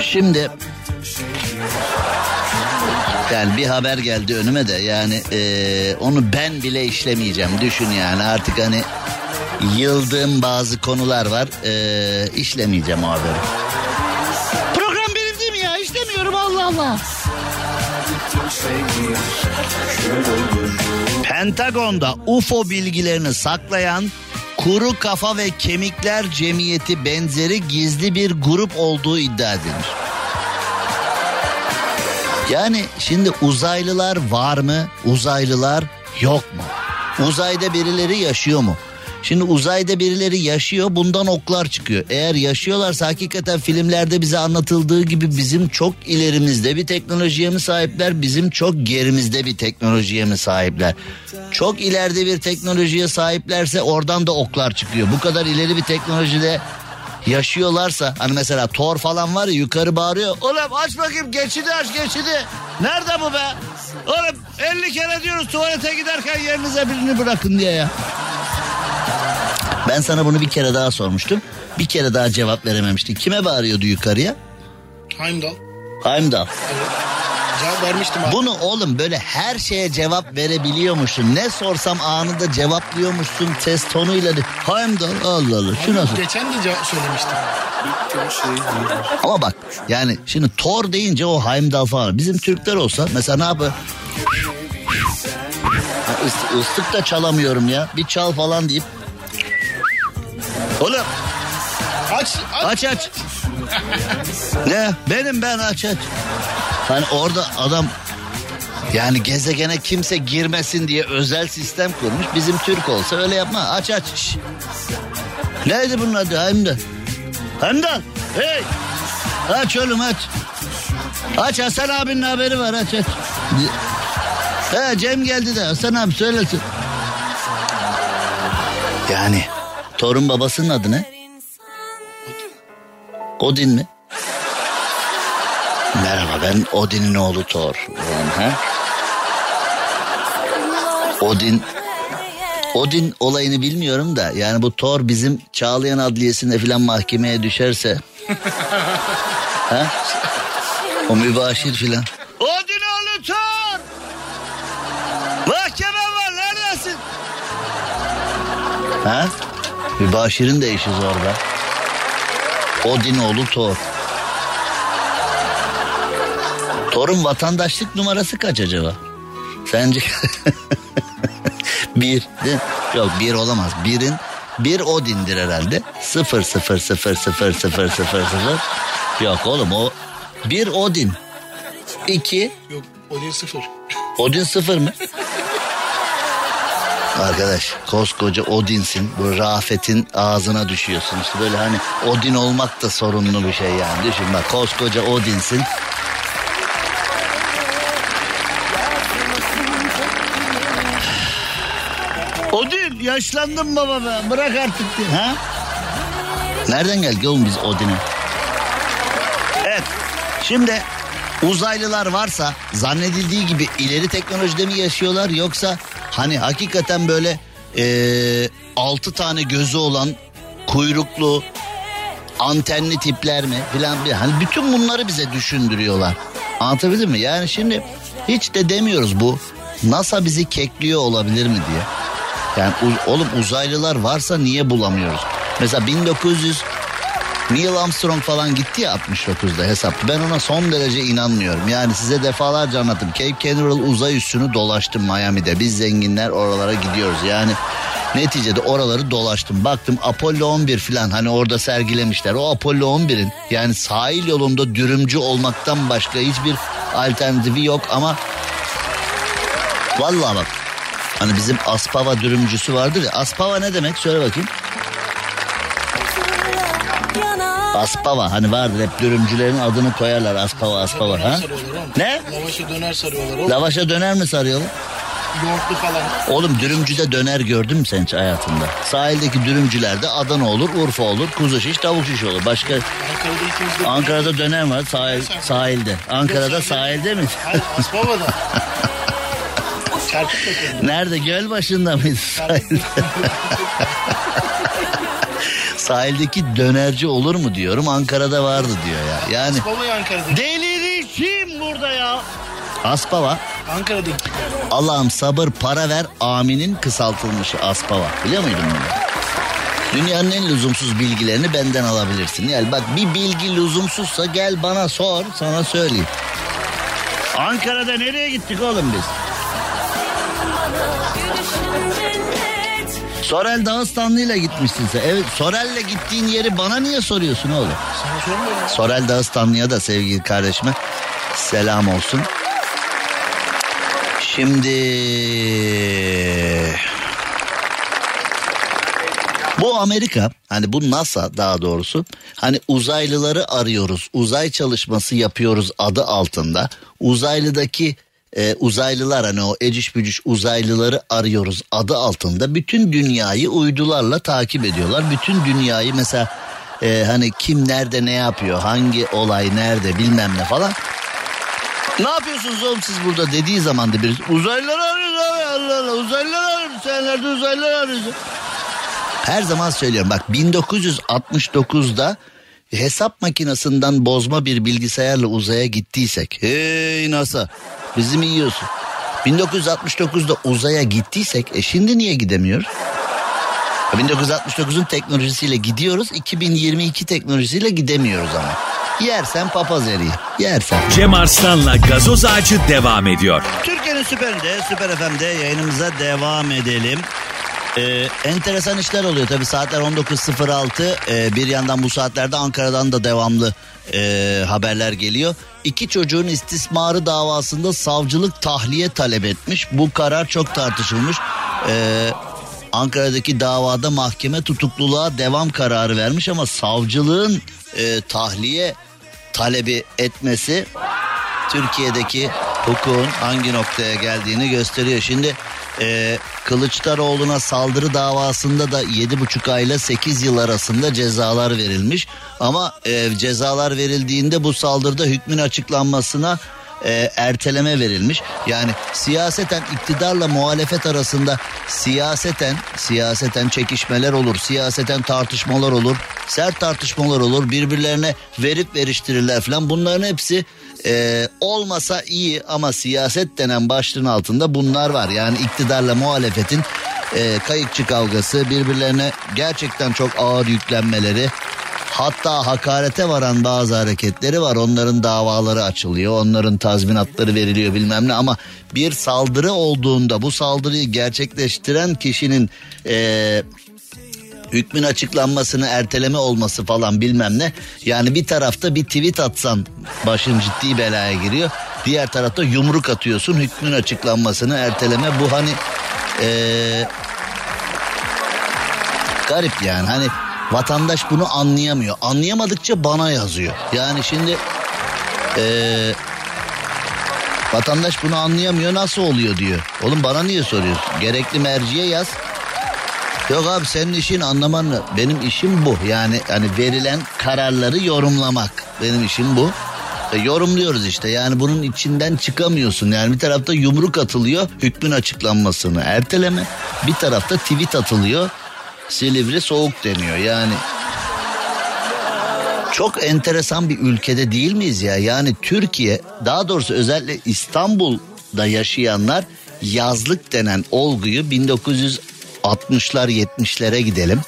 Şimdi yani bir haber geldi önüme de yani eee, onu ben bile işlemeyeceğim. Düşün yani artık hani yıldığım bazı konular var. Eee işlemeyeceğim o haberi. Program benim değil mi ya? İşlemiyorum Allah Allah. Pentagon'da UFO bilgilerini saklayan Kuru Kafa ve Kemikler Cemiyeti benzeri gizli bir grup olduğu iddia edilmiş. Yani şimdi uzaylılar var mı? Uzaylılar yok mu? Uzayda birileri yaşıyor mu? Şimdi uzayda birileri yaşıyor bundan oklar çıkıyor. Eğer yaşıyorlarsa hakikaten filmlerde bize anlatıldığı gibi bizim çok ilerimizde bir teknolojiye mi sahipler? Bizim çok gerimizde bir teknolojiye mi sahipler? Çok ileride bir teknolojiye sahiplerse oradan da oklar çıkıyor. Bu kadar ileri bir teknolojide yaşıyorlarsa hani mesela Thor falan var ya yukarı bağırıyor. Oğlum aç bakayım geçidi aç geçidi. Nerede bu be? Oğlum 50 kere diyoruz tuvalete giderken yerinize birini bırakın diye ya. Ben sana bunu bir kere daha sormuştum. Bir kere daha cevap verememiştin. Kime bağırıyordu yukarıya? Heimdall. Heimdall. Cevap vermiştim abi. Bunu oğlum böyle her şeye cevap verebiliyormuşsun. Ne sorsam anında cevaplıyormuşsun ses tonuyla. Heimdall Allah Allah şu nasıl? Geçen de cevap söylemiştim. Ama bak yani şimdi Thor deyince o Heimdall falan. Bizim Türkler olsa mesela ne yapıyor? Ya ıs- ıslık da çalamıyorum ya. Bir çal falan deyip. Oğlum Aç, aç. aç aç. ne? Benim ben aç aç. Hani orada adam yani gezegene kimse girmesin diye özel sistem kurmuş. Bizim Türk olsa öyle yapma. Aç aç. Şş. Neydi bunun adı? Heimdall. Heimdall. Hey. Aç oğlum aç. Aç Hasan abinin haberi var aç aç. He Cem geldi de Hasan abi söylesin. Yani torun babasının adı ne? Odin mi? Merhaba ben Odin'in oğlu Thor. Yani, ha? Odin Odin olayını bilmiyorum da yani bu Thor bizim Çağlayan Adliyesi'nde filan mahkemeye düşerse ha? O mübaşir filan. Odin oğlu Thor! Mahkeme var neredesin? Ha? Mübaşirin de işi zor be. Odin oğlu Thor. Thor'un vatandaşlık numarası kaç acaba? Sence? bir. Değil? Yok bir olamaz. Birin bir Odin'dir herhalde. Sıfır sıfır sıfır sıfır sıfır sıfır sıfır. Yok oğlum o bir Odin. İki Yok Odin sıfır. Odin sıfır mı? Arkadaş koskoca Odin'sin. Bu Rafet'in ağzına düşüyorsun. İşte böyle hani Odin olmak da sorunlu bir şey yani. Düşün bak koskoca Odin'sin. Odin yaşlandım baba ben bırak artık diye. Ha? Nereden geldik oğlum biz Odin'e? Evet şimdi uzaylılar varsa zannedildiği gibi ileri teknolojide mi yaşıyorlar yoksa hani hakikaten böyle eee altı tane gözü olan kuyruklu antenli tipler mi filan bir hani bütün bunları bize düşündürüyorlar. Anlatabildim mi? Yani şimdi hiç de demiyoruz bu NASA bizi kekliyor olabilir mi diye. Yani oğlum uzaylılar varsa niye bulamıyoruz? Mesela 1900 Neil Armstrong falan gitti ya 69'da hesap. Ben ona son derece inanmıyorum. Yani size defalarca anlattım. Cape Canaveral uzay üssünü dolaştım Miami'de. Biz zenginler oralara gidiyoruz. Yani neticede oraları dolaştım. Baktım Apollo 11 falan hani orada sergilemişler. O Apollo 11'in yani sahil yolunda dürümcü olmaktan başka hiçbir alternatifi yok ama Vallahi bak. Hani bizim Aspava dürümcüsü vardır ya. Aspava ne demek? Söyle bakayım. Aspava hani vardır hep dürümcülerin adını koyarlar Aspava Aspava ha? Ne? Lavaşa döner sarıyorlar oğlum. Lavaşa döner mi sarıyorlar? Yoğurtlu falan. Oğlum dürümcüde döner gördün mü sen hiç hayatında? Sahildeki dürümcülerde Adana olur, Urfa olur, kuzu şiş, tavuk şiş olur. Başka Ankara'da. Ankara'da döner var sahil, sahilde. Ankara'da sahilde mi? Hayır Aspava'da. Nerede? Göl başında mıydı sahilde? Sahildeki dönerci olur mu diyorum. Ankara'da vardı diyor ya. Yani Aspava'yı Ankara'da. delirişim burada ya. Aspava. Ankara'da Allah'ım sabır para ver aminin kısaltılmışı Aspava. Biliyor muydun bunu? Dünyanın en lüzumsuz bilgilerini benden alabilirsin. Yani bak bir bilgi lüzumsuzsa gel bana sor sana söyleyeyim. Ankara'da nereye gittik oğlum biz? Sorel Dağıstanlı'yla gitmişsin sen. Evet Sorel'le gittiğin yeri bana niye soruyorsun oğlum? Sorel Dağıstanlı'ya da sevgili kardeşime selam olsun. Şimdi bu Amerika hani bu NASA daha doğrusu hani uzaylıları arıyoruz uzay çalışması yapıyoruz adı altında uzaylıdaki e, uzaylılar hani o eciş bücüş uzaylıları arıyoruz adı altında. Bütün dünyayı uydularla takip ediyorlar. Bütün dünyayı mesela e, hani kim nerede ne yapıyor hangi olay nerede bilmem ne falan. Ne yapıyorsunuz oğlum siz burada dediği zaman da birisi uzaylıları arıyoruz abi Allah Allah uzaylıları arıyoruz. Sen nerede uzaylıları arıyorsun? Her zaman söylüyorum bak 1969'da hesap makinesinden bozma bir bilgisayarla uzaya gittiysek hey NASA bizi mi yiyorsun? 1969'da uzaya gittiysek e şimdi niye gidemiyoruz? 1969'un teknolojisiyle gidiyoruz 2022 teknolojisiyle gidemiyoruz ama. Yersen papaz eriği yersen. Cem Arslan'la gazoz ağacı devam ediyor. Türkiye'nin süperinde, Süper FM'de yayınımıza devam edelim. Ee, enteresan işler oluyor tabi saatler 19.06 Ee, bir yandan bu saatlerde Ankara'dan da devamlı e, haberler geliyor. İki çocuğun istismarı davasında savcılık tahliye talep etmiş. Bu karar çok tartışılmış. Ee, Ankara'daki davada mahkeme tutukluluğa devam kararı vermiş ama savcılığın e, tahliye talebi etmesi Türkiye'deki hukukun hangi noktaya geldiğini gösteriyor. Şimdi e, Kılıçdaroğlu'na saldırı davasında da 7,5 ayla 8 yıl arasında cezalar verilmiş. Ama e, cezalar verildiğinde bu saldırıda hükmün açıklanmasına e, erteleme verilmiş. Yani siyaseten iktidarla muhalefet arasında siyaseten siyaseten çekişmeler olur, siyaseten tartışmalar olur, sert tartışmalar olur, birbirlerine verip veriştirirler falan. Bunların hepsi e, olmasa iyi ama siyaset denen başlığın altında bunlar var. Yani iktidarla muhalefetin e, kayıkçı kavgası, birbirlerine gerçekten çok ağır yüklenmeleri, Hatta hakarete varan bazı hareketleri var. Onların davaları açılıyor. Onların tazminatları veriliyor bilmem ne. Ama bir saldırı olduğunda bu saldırıyı gerçekleştiren kişinin e, hükmün açıklanmasını erteleme olması falan bilmem ne. Yani bir tarafta bir tweet atsan başın ciddi belaya giriyor. Diğer tarafta yumruk atıyorsun hükmün açıklanmasını erteleme. Bu hani e, garip yani hani vatandaş bunu anlayamıyor. Anlayamadıkça bana yazıyor. Yani şimdi e, vatandaş bunu anlayamıyor nasıl oluyor diyor. Oğlum bana niye soruyorsun? Gerekli merciye yaz. Yok abi senin işin anlaman benim işim bu. Yani hani verilen kararları yorumlamak. Benim işim bu. E, yorumluyoruz işte yani bunun içinden çıkamıyorsun. Yani bir tarafta yumruk atılıyor hükmün açıklanmasını erteleme. Bir tarafta tweet atılıyor Silivri soğuk deniyor yani. Çok enteresan bir ülkede değil miyiz ya? Yani Türkiye daha doğrusu özellikle İstanbul'da yaşayanlar yazlık denen olguyu 1960'lar 70'lere gidelim.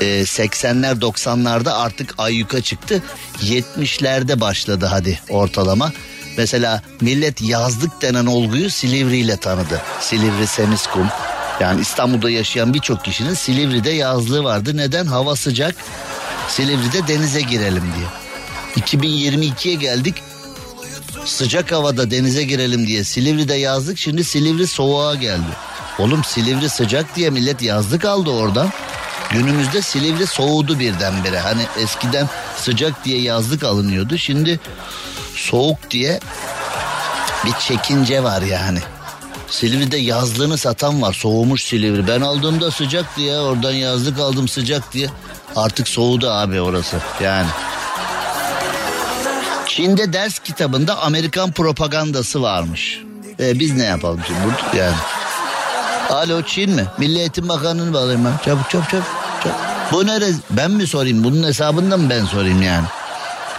Ee, 80'ler 90'larda artık ayyuka çıktı. 70'lerde başladı hadi ortalama. Mesela millet yazlık denen olguyu Silivri ile tanıdı. Silivri Semiskum. Yani İstanbul'da yaşayan birçok kişinin Silivri'de yazlığı vardı. Neden? Hava sıcak. Silivri'de denize girelim diye. 2022'ye geldik. Sıcak havada denize girelim diye Silivri'de yazdık. Şimdi Silivri soğuğa geldi. Oğlum Silivri sıcak diye millet yazlık aldı oradan. Günümüzde Silivri soğudu birdenbire. Hani eskiden sıcak diye yazlık alınıyordu. Şimdi soğuk diye bir çekince var yani. Silivri'de yazlığını satan var. Soğumuş Silivri. Ben aldığımda sıcak diye oradan yazlık aldım sıcak diye. Artık soğudu abi orası yani. Çin'de ders kitabında Amerikan propagandası varmış. E, biz ne yapalım şimdi burada yani. Alo Çin mi? Milli Eğitim Bakanı'nı bağlayayım ben. Çabuk çabuk çabuk. çabuk. Bu nere? Ben mi sorayım? Bunun hesabında mı ben sorayım yani?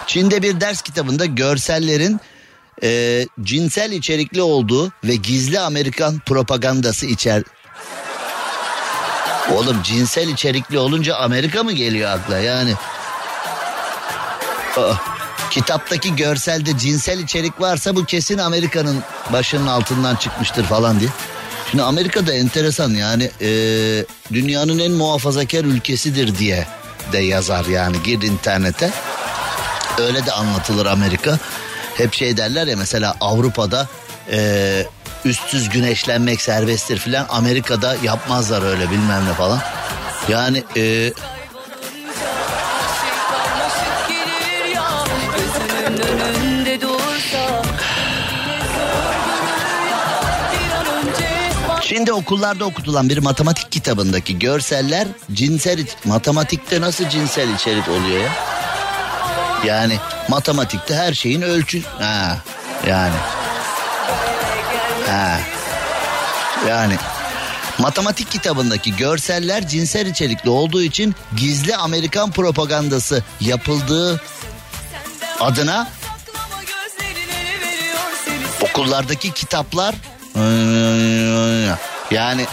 Çin'de bir ders kitabında görsellerin e, cinsel içerikli olduğu ve gizli Amerikan propagandası içer. Oğlum cinsel içerikli olunca Amerika mı geliyor akla yani? Aa, kitaptaki görselde cinsel içerik varsa bu kesin Amerika'nın başının altından çıkmıştır falan diye. Şimdi Amerika'da enteresan yani e, dünyanın en muhafazakar ülkesidir diye de yazar yani gir internete. Öyle de anlatılır Amerika hep şey derler ya mesela Avrupa'da e, üstsüz güneşlenmek serbesttir filan Amerika'da yapmazlar öyle bilmem ne falan. Yani e, Şimdi okullarda okutulan bir matematik kitabındaki görseller cinsel matematikte nasıl cinsel içerik oluyor ya? Yani matematikte her şeyin ölçü ha yani. Ha. Yani matematik kitabındaki görseller cinsel içerikli olduğu için gizli Amerikan propagandası yapıldığı adına okullardaki kitaplar yani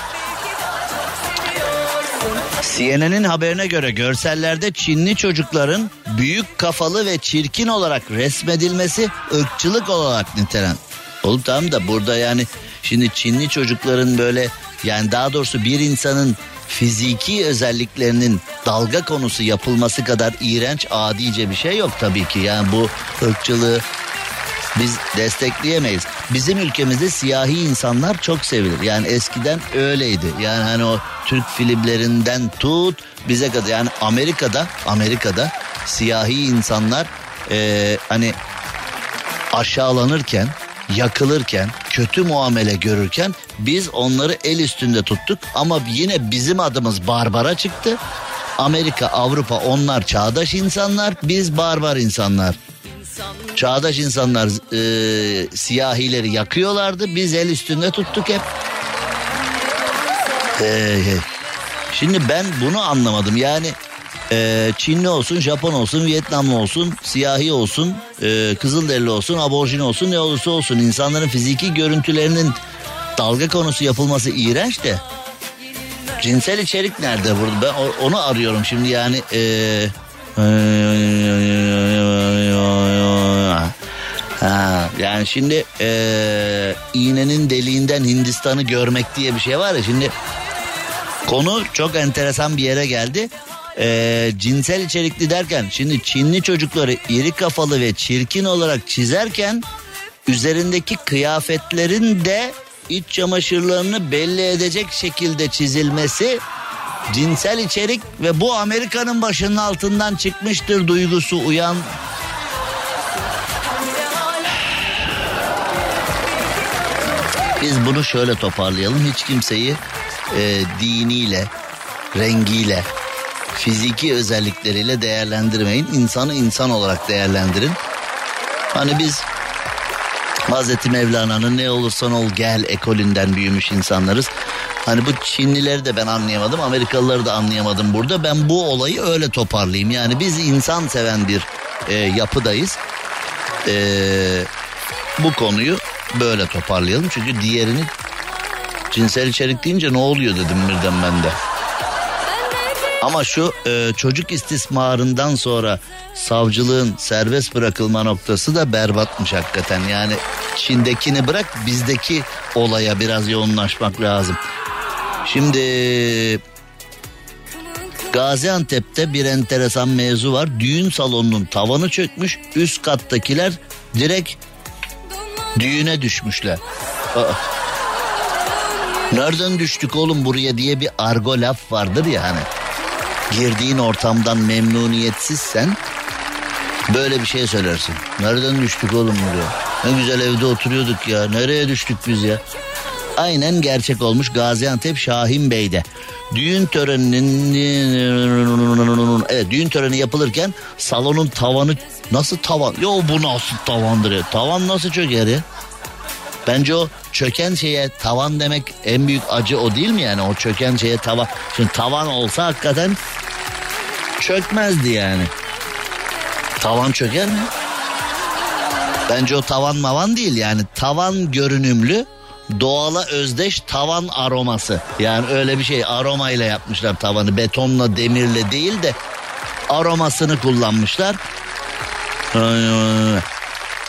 CNN'in haberine göre görsellerde Çinli çocukların büyük kafalı ve çirkin olarak resmedilmesi ırkçılık olarak nitelen. Oğlum tamam da burada yani şimdi Çinli çocukların böyle yani daha doğrusu bir insanın fiziki özelliklerinin dalga konusu yapılması kadar iğrenç adice bir şey yok tabii ki. Yani bu ırkçılığı biz destekleyemeyiz. Bizim ülkemizde siyahi insanlar çok sevilir. Yani eskiden öyleydi. Yani hani o Türk filmlerinden tut bize kadar. Yani Amerika'da Amerika'da siyahi insanlar e, hani aşağılanırken, yakılırken, kötü muamele görürken biz onları el üstünde tuttuk ama yine bizim adımız barbara çıktı. Amerika, Avrupa onlar çağdaş insanlar, biz barbar insanlar. Çağdaş insanlar e, siyahileri yakıyorlardı, biz el üstünde tuttuk hep. Ee, şimdi ben bunu anlamadım. Yani e, Çinli olsun, Japon olsun, Vietnamlı olsun, siyahi olsun, e, Kızılderili olsun, aborjin olsun ne olursa olsun. İnsanların fiziki görüntülerinin dalga konusu yapılması iğrenç de. Cinsel içerik nerede burada? Ben onu arıyorum şimdi yani e, Ha, yani şimdi e, iğnenin deliğinden Hindistan'ı görmek diye bir şey var ya şimdi konu çok enteresan bir yere geldi. Ee, cinsel içerikli derken şimdi Çinli çocukları iri kafalı ve çirkin olarak çizerken üzerindeki kıyafetlerin de iç çamaşırlarını belli edecek şekilde çizilmesi cinsel içerik ve bu Amerika'nın başının altından çıkmıştır duygusu uyan Biz bunu şöyle toparlayalım. Hiç kimseyi e, diniyle, rengiyle, fiziki özellikleriyle değerlendirmeyin. İnsanı insan olarak değerlendirin. Hani biz Hazreti Mevlana'nın ne olursan ol gel ekolünden büyümüş insanlarız. Hani bu Çinlileri de ben anlayamadım, Amerikalıları da anlayamadım burada. Ben bu olayı öyle toparlayayım. Yani biz insan seven bir e, yapıdayız. E, bu konuyu böyle toparlayalım. Çünkü diğerini cinsel içerik deyince ne oluyor dedim birden ben de. Ama şu e, çocuk istismarından sonra savcılığın serbest bırakılma noktası da berbatmış hakikaten. Yani Çin'dekini bırak bizdeki olaya biraz yoğunlaşmak lazım. Şimdi Gaziantep'te bir enteresan mevzu var. Düğün salonunun tavanı çökmüş. Üst kattakiler direkt düğüne düşmüşler. Nereden düştük oğlum buraya diye bir argo laf vardır ya hani. Girdiğin ortamdan memnuniyetsizsen böyle bir şey söylersin. Nereden düştük oğlum buraya? Ne güzel evde oturuyorduk ya. Nereye düştük biz ya? Aynen gerçek olmuş Gaziantep Şahin Bey'de. Düğün töreninin evet düğün töreni yapılırken salonun tavanı nasıl tavan? Yo bu nasıl tavandır ya? Tavan nasıl çöker ya? Bence o çöken şeye tavan demek en büyük acı o değil mi yani? O çöken şeye tavan. Şimdi tavan olsa hakikaten çökmezdi yani. Tavan çöker mi? Bence o tavan mavan değil yani tavan görünümlü doğala özdeş tavan aroması. Yani öyle bir şey aromayla yapmışlar tavanı betonla demirle değil de aromasını kullanmışlar.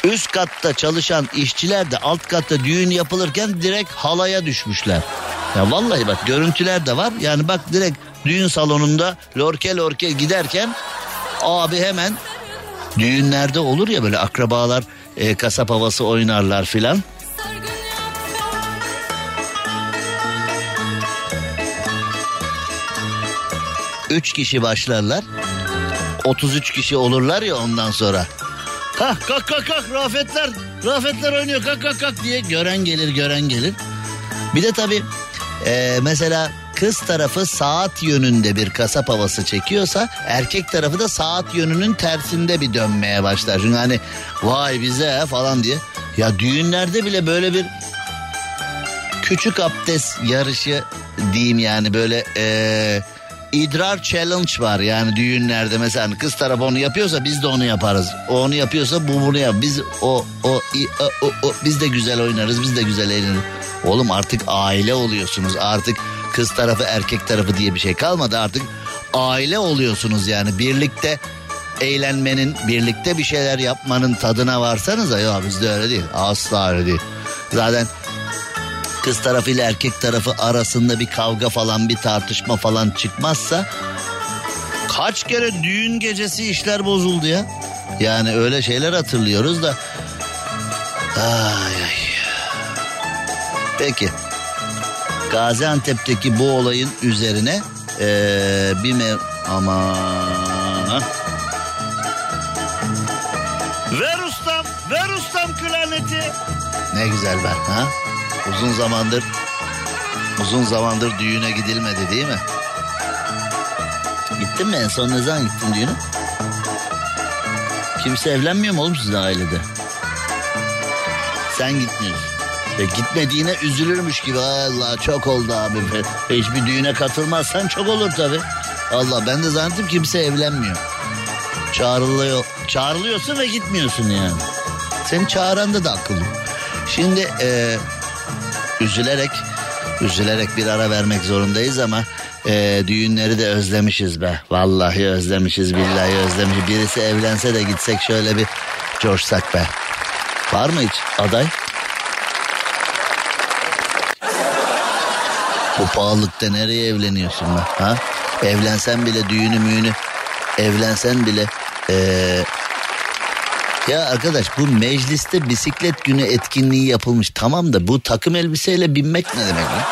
Üst katta çalışan işçiler de alt katta düğün yapılırken direkt halaya düşmüşler. Ya vallahi bak görüntüler de var. Yani bak direkt düğün salonunda lorke lorke giderken abi hemen düğünlerde olur ya böyle akrabalar e, kasap havası oynarlar filan. Üç kişi başlarlar. 33 kişi olurlar ya ondan sonra. Kalk kalk kalk kalk Rafetler Rafetler oynuyor kalk kalk kalk diye gören gelir gören gelir. Bir de tabii e, mesela kız tarafı saat yönünde bir kasap havası çekiyorsa erkek tarafı da saat yönünün tersinde bir dönmeye başlar. Çünkü hani vay bize falan diye. Ya düğünlerde bile böyle bir küçük abdest yarışı diyeyim yani böyle e, idrar challenge var yani düğünlerde mesela hani kız tarafı onu yapıyorsa biz de onu yaparız. O onu yapıyorsa bu bunu yap. Biz o o, i, o, o, o biz de güzel oynarız biz de güzel eğleniriz. Oğlum artık aile oluyorsunuz artık kız tarafı erkek tarafı diye bir şey kalmadı artık aile oluyorsunuz yani birlikte eğlenmenin birlikte bir şeyler yapmanın tadına varsanız ya bizde öyle değil asla öyle değil. Zaten kız tarafıyla erkek tarafı arasında bir kavga falan bir tartışma falan çıkmazsa kaç kere düğün gecesi işler bozuldu ya. Yani öyle şeyler hatırlıyoruz da. Ay ay. Peki. Gaziantep'teki bu olayın üzerine ee, bir mev... Aman. Ver ustam Ver ustam klarneti. Ne güzel be ha? Uzun zamandır uzun zamandır düğüne gidilmedi değil mi? Gittin mi en son ne zaman gittin düğüne? Kimse evlenmiyor mu oğlum sizin ailede? Sen gitmiyorsun. E gitmediğine üzülürmüş gibi Allah çok oldu abi. Hiçbir düğüne katılmazsan çok olur tabi. Allah ben de zannettim kimse evlenmiyor. Çağrılıyor, çağrılıyorsun ve gitmiyorsun yani. Seni çağıranda da akıllı. Şimdi e, üzülerek üzülerek bir ara vermek zorundayız ama e, düğünleri de özlemişiz be. Vallahi özlemişiz billahi özlemişiz. Birisi evlense de gitsek şöyle bir coşsak be. Var mı hiç aday? Bu pahalılıkta nereye evleniyorsun be? Ha? Evlensen bile düğünü müğünü evlensen bile ee, ya arkadaş bu mecliste bisiklet günü etkinliği yapılmış tamam da bu takım elbiseyle binmek ne demek ya?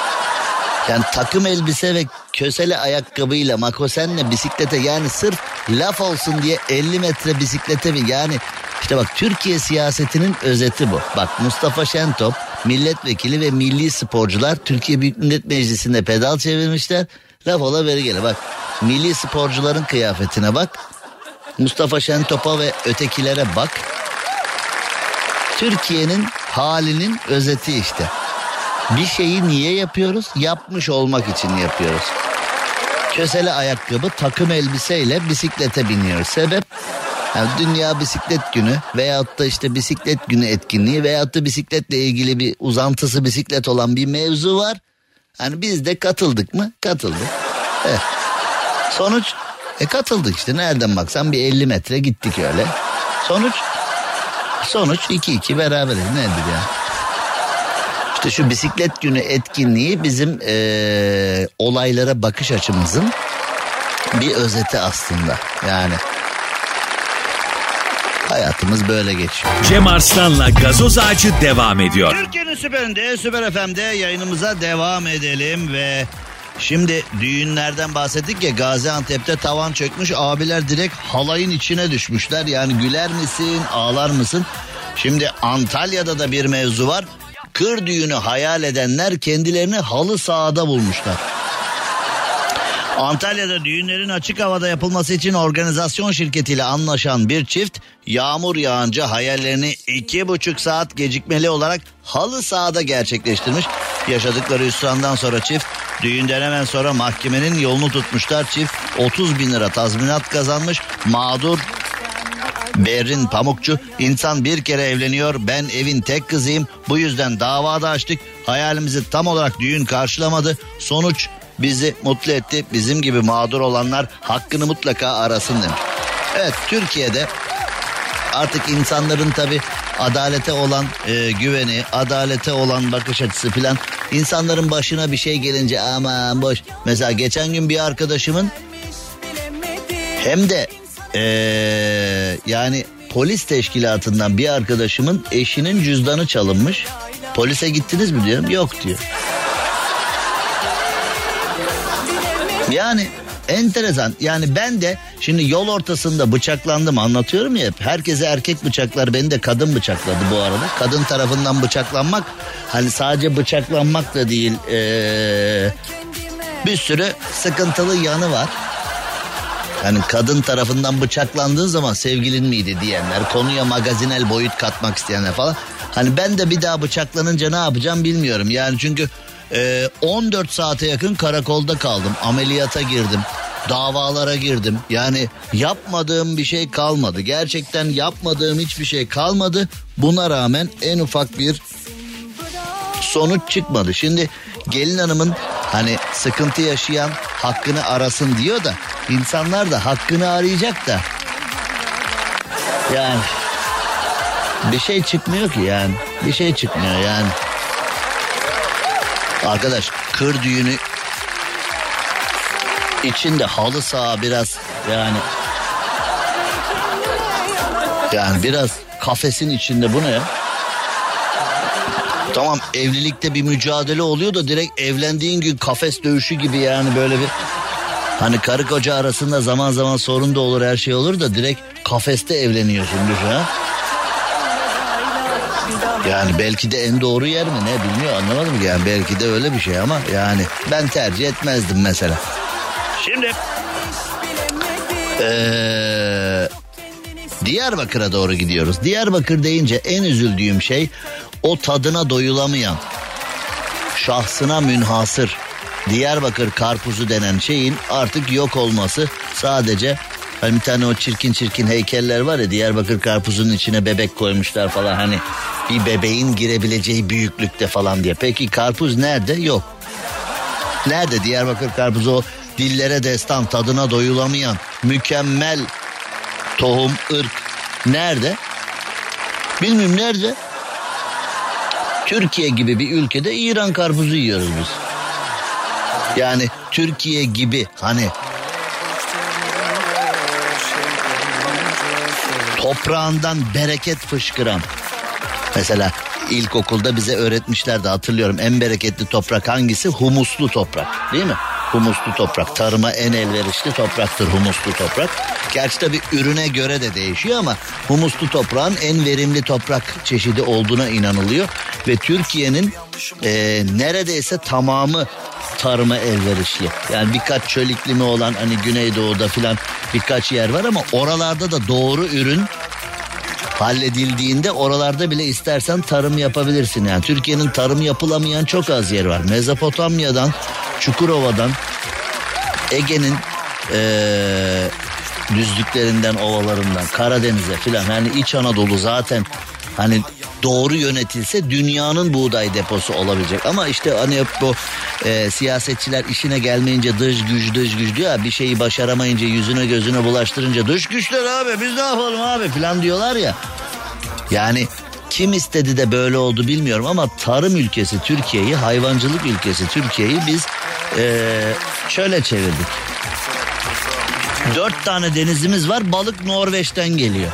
Yani takım elbise ve kösele ayakkabıyla makosenle bisiklete yani sırf laf olsun diye 50 metre bisiklete mi yani işte bak Türkiye siyasetinin özeti bu. Bak Mustafa Şentop milletvekili ve milli sporcular Türkiye Büyük Millet Meclisi'nde pedal çevirmişler. Laf ola veri gele bak milli sporcuların kıyafetine bak. Mustafa Şentop'a ve ötekilere bak. Türkiye'nin halinin özeti işte. Bir şeyi niye yapıyoruz? Yapmış olmak için yapıyoruz. Kösele ayakkabı, takım elbiseyle bisiklete biniyoruz. Sebep? Yani Dünya Bisiklet Günü veyahut da işte bisiklet günü etkinliği veyahut da bisikletle ilgili bir uzantısı bisiklet olan bir mevzu var. Hani biz de katıldık mı? Katıldık. Evet. Sonuç e katıldık işte nereden baksan bir 50 metre gittik öyle. Sonuç sonuç 2-2 beraberiz nedir ya? İşte şu bisiklet günü etkinliği bizim ee, olaylara bakış açımızın bir özeti aslında. Yani hayatımız böyle geçiyor. Cem Arslan'la gazoz ağacı devam ediyor. Türkiye'nin süperinde, süper FM'de yayınımıza devam edelim ve şimdi düğünlerden bahsettik ya Gaziantep'te tavan çökmüş abiler direkt halayın içine düşmüşler. Yani güler misin, ağlar mısın? Şimdi Antalya'da da bir mevzu var. Kır düğünü hayal edenler kendilerini halı sahada bulmuşlar. Antalya'da düğünlerin açık havada yapılması için organizasyon şirketiyle anlaşan bir çift yağmur yağınca hayallerini iki buçuk saat gecikmeli olarak halı sahada gerçekleştirmiş. Yaşadıkları hüsrandan sonra çift düğünden hemen sonra mahkemenin yolunu tutmuşlar. Çift 30 bin lira tazminat kazanmış. Mağdur Berrin Pamukçu insan bir kere evleniyor ben evin tek kızıyım bu yüzden davada açtık hayalimizi tam olarak düğün karşılamadı sonuç bizi mutlu etti bizim gibi mağdur olanlar hakkını mutlaka arasın demiş. Evet Türkiye'de artık insanların tabi adalete olan e, güveni, adalete olan bakış açısı filan insanların başına bir şey gelince aman boş. Mesela geçen gün bir arkadaşımın hem de e, yani polis teşkilatından bir arkadaşımın eşinin cüzdanı çalınmış. Polise gittiniz mi diyorum yok diyor. Yani enteresan yani ben de şimdi yol ortasında bıçaklandım anlatıyorum ya. Herkese erkek bıçaklar beni de kadın bıçakladı bu arada. Kadın tarafından bıçaklanmak hani sadece bıçaklanmak da değil ee, bir sürü sıkıntılı yanı var. Yani kadın tarafından bıçaklandığın zaman sevgilin miydi diyenler, konuya magazinel boyut katmak isteyenler falan. Hani ben de bir daha bıçaklanınca ne yapacağım bilmiyorum. Yani çünkü e, 14 saate yakın karakolda kaldım. Ameliyata girdim. Davalara girdim. Yani yapmadığım bir şey kalmadı. Gerçekten yapmadığım hiçbir şey kalmadı. Buna rağmen en ufak bir sonuç çıkmadı. Şimdi gelin hanımın hani sıkıntı yaşayan hakkını arasın diyor da insanlar da hakkını arayacak da yani bir şey çıkmıyor ki yani bir şey çıkmıyor yani. Arkadaş kır düğünü içinde halı saha biraz yani yani biraz kafesin içinde bu ne ya? Tamam evlilikte bir mücadele oluyor da direkt evlendiğin gün kafes dövüşü gibi yani böyle bir hani karı koca arasında zaman zaman sorun da olur her şey olur da direkt kafeste evleniyorsun düşün ha. Yani belki de en doğru yer mi ne bilmiyor anlamadım. Yani belki de öyle bir şey ama yani ben tercih etmezdim mesela. Şimdi ee, Diyarbakır'a doğru gidiyoruz. Diyarbakır deyince en üzüldüğüm şey o tadına doyulamayan, şahsına münhasır Diyarbakır karpuzu denen şeyin artık yok olması sadece hani bir tane o çirkin çirkin heykeller var ya Diyarbakır karpuzunun içine bebek koymuşlar falan hani bir bebeğin girebileceği büyüklükte falan diye. Peki karpuz nerede? Yok. Nerede Diyarbakır karpuzu o dillere destan tadına doyulamayan mükemmel tohum ırk nerede? Bilmiyorum nerede? Türkiye gibi bir ülkede İran karpuzu yiyoruz biz. Yani Türkiye gibi hani toprağından bereket fışkıran. Mesela ilkokulda bize öğretmişlerdi hatırlıyorum en bereketli toprak hangisi? Humuslu toprak değil mi? Humuslu toprak tarıma en elverişli topraktır humuslu toprak. Gerçi tabii ürüne göre de değişiyor ama humuslu toprağın en verimli toprak çeşidi olduğuna inanılıyor. Ve Türkiye'nin e, neredeyse tamamı tarıma elverişli. Yani birkaç çöl iklimi olan hani Güneydoğu'da filan birkaç yer var ama oralarda da doğru ürün halledildiğinde oralarda bile istersen tarım yapabilirsin. Yani Türkiye'nin tarım yapılamayan çok az yer var. Mezopotamya'dan, Çukurova'dan, Ege'nin ee, düzlüklerinden, ovalarından, Karadeniz'e filan. Yani İç Anadolu zaten hani doğru yönetilse dünyanın buğday deposu olabilecek. Ama işte hani hep bu e, siyasetçiler işine gelmeyince dış güç dış güç diyor ya bir şeyi başaramayınca yüzüne gözüne bulaştırınca dış güçler abi biz ne yapalım abi filan diyorlar ya. Yani kim istedi de böyle oldu bilmiyorum ama tarım ülkesi Türkiye'yi, hayvancılık ülkesi Türkiye'yi biz e, şöyle çevirdik. Dört tane denizimiz var balık Norveç'ten geliyor.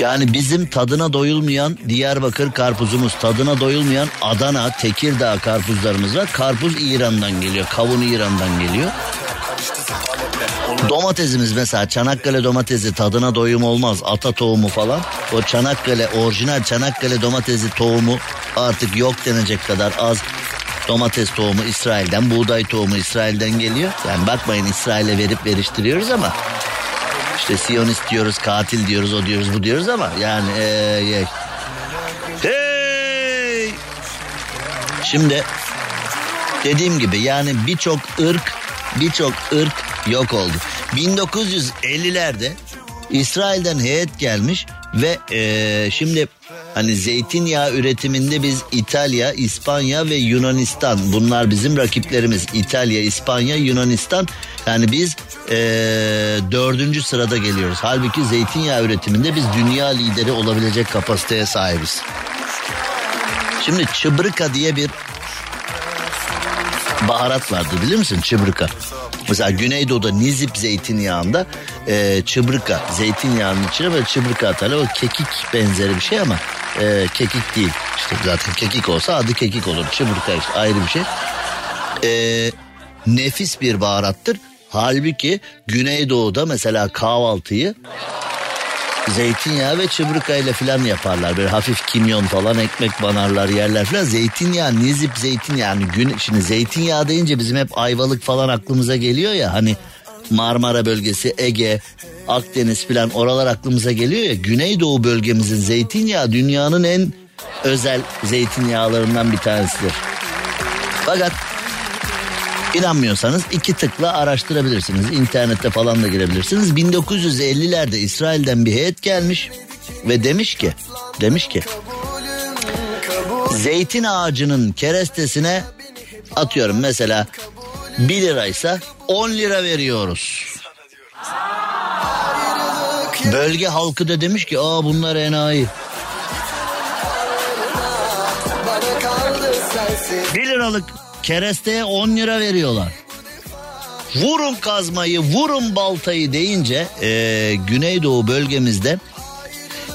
Yani bizim tadına doyulmayan Diyarbakır karpuzumuz, tadına doyulmayan Adana, Tekirdağ karpuzlarımız var. Karpuz İran'dan geliyor, kavun İran'dan geliyor. Domatesimiz mesela Çanakkale domatesi tadına doyum olmaz. Ata tohumu falan. O Çanakkale orijinal Çanakkale domatesi tohumu artık yok denecek kadar az. Domates tohumu İsrail'den, buğday tohumu İsrail'den geliyor. Yani bakmayın İsrail'e verip veriştiriyoruz ama işte Siyonist diyoruz, katil diyoruz, o diyoruz, bu diyoruz ama yani ee. Hey! Şimdi dediğim gibi yani birçok ırk, birçok ırk yok oldu. 1950'lerde İsrail'den heyet gelmiş ve ee, şimdi hani zeytinyağı üretiminde biz İtalya, İspanya ve Yunanistan bunlar bizim rakiplerimiz. İtalya, İspanya, Yunanistan yani biz ee, dördüncü sırada geliyoruz. Halbuki zeytinyağı üretiminde biz dünya lideri olabilecek kapasiteye sahibiz. Şimdi çıbrıka diye bir baharat vardı bilir misin çıbrıka? Mesela Güneydoğu'da Nizip zeytinyağında e, çıbrıka zeytinyağının içine böyle çıbrıka atarlar. O kekik benzeri bir şey ama e, kekik değil. İşte zaten kekik olsa adı kekik olur. Çıbrıka işte ayrı bir şey. E, nefis bir baharattır. Halbuki Güneydoğu'da mesela kahvaltıyı zeytinyağı ve çıbrıkayla falan yaparlar. Böyle hafif kimyon falan ekmek banarlar yerler falan. Zeytinyağı, nizip zeytinyağı. Yani gün, şimdi zeytinyağı deyince bizim hep ayvalık falan aklımıza geliyor ya. Hani Marmara bölgesi, Ege, Akdeniz falan oralar aklımıza geliyor ya. Güneydoğu bölgemizin zeytinyağı dünyanın en özel zeytinyağlarından bir tanesidir. Fakat İnanmıyorsanız iki tıkla araştırabilirsiniz. İnternette falan da girebilirsiniz. 1950'lerde İsrail'den bir heyet gelmiş ve demiş ki demiş ki zeytin ağacının kerestesine atıyorum mesela 1 liraysa 10 lira veriyoruz. Bölge halkı da demiş ki aa bunlar enayi. 1 liralık keresteye 10 lira veriyorlar. Vurun kazmayı, vurun baltayı deyince e, Güneydoğu bölgemizde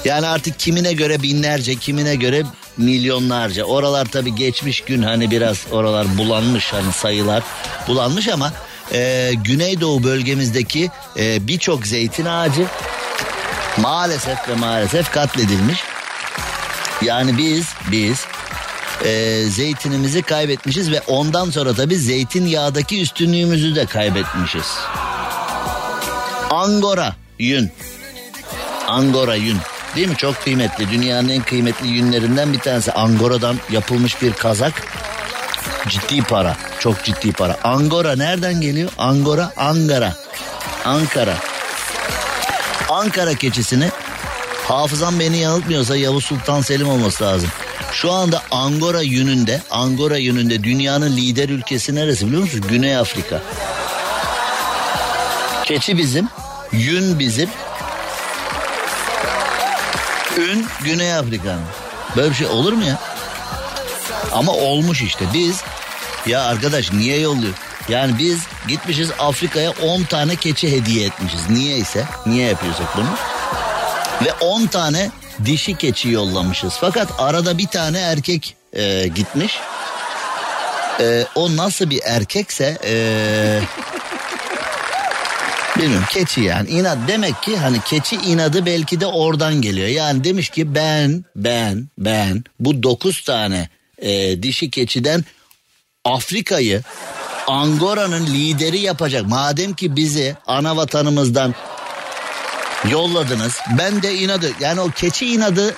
yani artık kimine göre binlerce, kimine göre milyonlarca. Oralar tabii geçmiş gün hani biraz oralar bulanmış hani sayılar bulanmış ama e, Güneydoğu bölgemizdeki e, birçok zeytin ağacı maalesef ve maalesef katledilmiş. Yani biz biz e, zeytinimizi kaybetmişiz ve ondan sonra tabii zeytinyağdaki üstünlüğümüzü de kaybetmişiz. Angora yün. Angora yün. Değil mi? Çok kıymetli. Dünyanın en kıymetli yünlerinden bir tanesi. Angora'dan yapılmış bir kazak. Ciddi para. Çok ciddi para. Angora nereden geliyor? Angora, Ankara. Ankara. Ankara keçisini hafızam beni yanıltmıyorsa Yavuz Sultan Selim olması lazım. Şu anda Angora yününde, Angora yününde dünyanın lider ülkesi neresi biliyor musunuz? Güney Afrika. Keçi bizim, yün bizim. Ün Güney Afrika'nın. Böyle bir şey olur mu ya? Ama olmuş işte. Biz ya arkadaş niye yolluyor? Yani biz gitmişiz Afrika'ya 10 tane keçi hediye etmişiz. Niye ise? Niye yapıyorsak bunu? Ve 10 tane dişi keçi yollamışız. Fakat arada bir tane erkek e, gitmiş. E, o nasıl bir erkekse e, bilmiyorum keçi yani inat demek ki hani keçi inadı belki de oradan geliyor. Yani demiş ki ben ben ben bu 9 tane e, dişi keçiden Afrika'yı Angora'nın lideri yapacak. Madem ki bizi ana vatanımızdan yolladınız. Ben de inadı yani o keçi inadı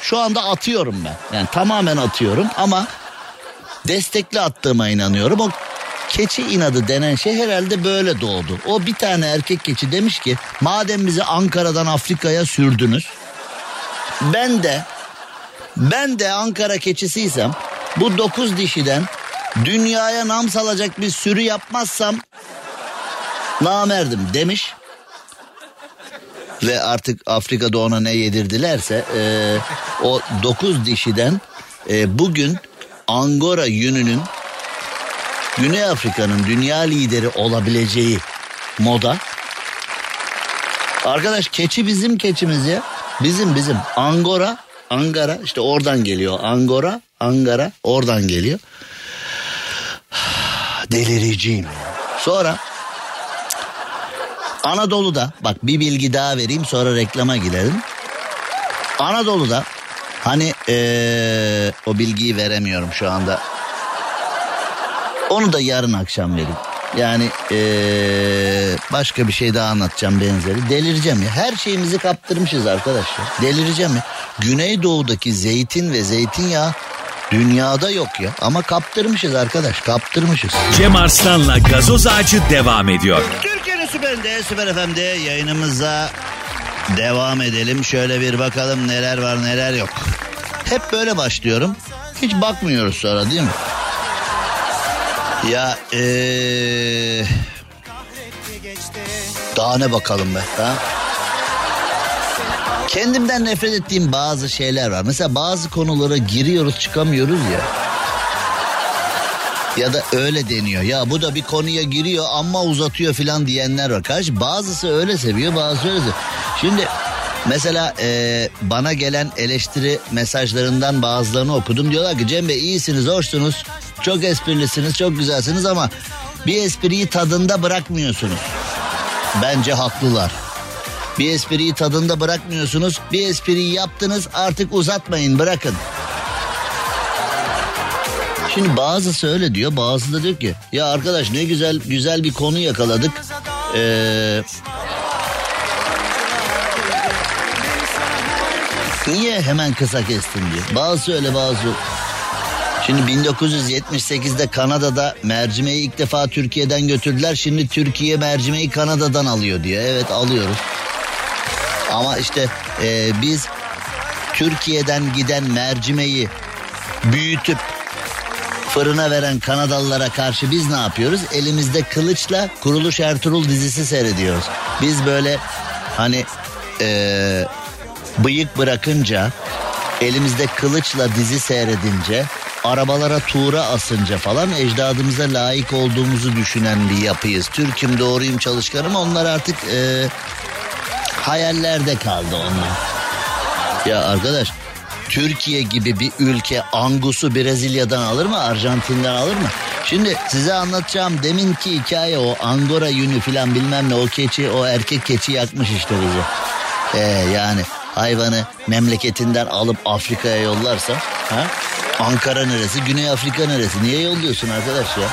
şu anda atıyorum ben. Yani tamamen atıyorum ama destekli attığıma inanıyorum. O keçi inadı denen şey herhalde böyle doğdu. O bir tane erkek keçi demiş ki madem bizi Ankara'dan Afrika'ya sürdünüz. Ben de ben de Ankara keçisiysem bu dokuz dişiden dünyaya nam salacak bir sürü yapmazsam namerdim demiş. Ve artık Afrika'da ona ne yedirdilerse e, o dokuz dişiden e, bugün Angora yününün Güney Afrika'nın dünya lideri olabileceği moda. Arkadaş keçi bizim keçimiz ya. Bizim bizim Angora, Angara işte oradan geliyor. Angora, Angara oradan geliyor. Delireceğim. Sonra Anadolu'da bak bir bilgi daha vereyim sonra reklama girelim. Anadolu'da hani ee, o bilgiyi veremiyorum şu anda. Onu da yarın akşam vereyim. Yani ee, başka bir şey daha anlatacağım benzeri. Delireceğim ya. Her şeyimizi kaptırmışız arkadaşlar. Delireceğim ya. Güneydoğu'daki zeytin ve zeytinyağı dünyada yok ya. Ama kaptırmışız arkadaş. Kaptırmışız. Cem Arslan'la gazoz ağacı devam ediyor. Süperinde, süper FM'de yayınımıza devam edelim. Şöyle bir bakalım neler var neler yok. Hep böyle başlıyorum. Hiç bakmıyoruz sonra değil mi? Ya ee... Daha ne bakalım be ha? Kendimden nefret ettiğim bazı şeyler var. Mesela bazı konulara giriyoruz çıkamıyoruz ya. Ya da öyle deniyor. Ya bu da bir konuya giriyor ama uzatıyor filan diyenler var. Karşı bazısı öyle seviyor bazısı öyle seviyor. Şimdi mesela e, bana gelen eleştiri mesajlarından bazılarını okudum. Diyorlar ki Cem Bey iyisiniz, hoşsunuz, çok esprilisiniz, çok güzelsiniz ama bir espriyi tadında bırakmıyorsunuz. Bence haklılar. Bir espriyi tadında bırakmıyorsunuz. Bir espriyi yaptınız artık uzatmayın bırakın. Şimdi bazısı öyle diyor bazısı da diyor ki ya arkadaş ne güzel güzel bir konu yakaladık. Ee, niye hemen kısa kestin diyor. Bazısı öyle bazı Şimdi 1978'de Kanada'da mercimeği ilk defa Türkiye'den götürdüler. Şimdi Türkiye mercimeği Kanada'dan alıyor diyor. Evet alıyoruz. Ama işte e, biz Türkiye'den giden mercimeği büyütüp fırına veren Kanadalılara karşı biz ne yapıyoruz? Elimizde kılıçla Kuruluş Ertuğrul dizisi seyrediyoruz. Biz böyle hani e, bıyık bırakınca elimizde kılıçla dizi seyredince arabalara tuğra asınca falan ecdadımıza layık olduğumuzu düşünen bir yapıyız. Türk'üm doğruyum çalışkanım onlar artık e, hayallerde kaldı onlar. Ya arkadaş Türkiye gibi bir ülke Angus'u Brezilya'dan alır mı? Arjantin'den alır mı? Şimdi size anlatacağım deminki hikaye o Angora yünü filan bilmem ne o keçi o erkek keçi yakmış işte bizi. Ee, yani hayvanı memleketinden alıp Afrika'ya yollarsa ha? Ankara neresi, Güney Afrika neresi? Niye yolluyorsun arkadaş ya?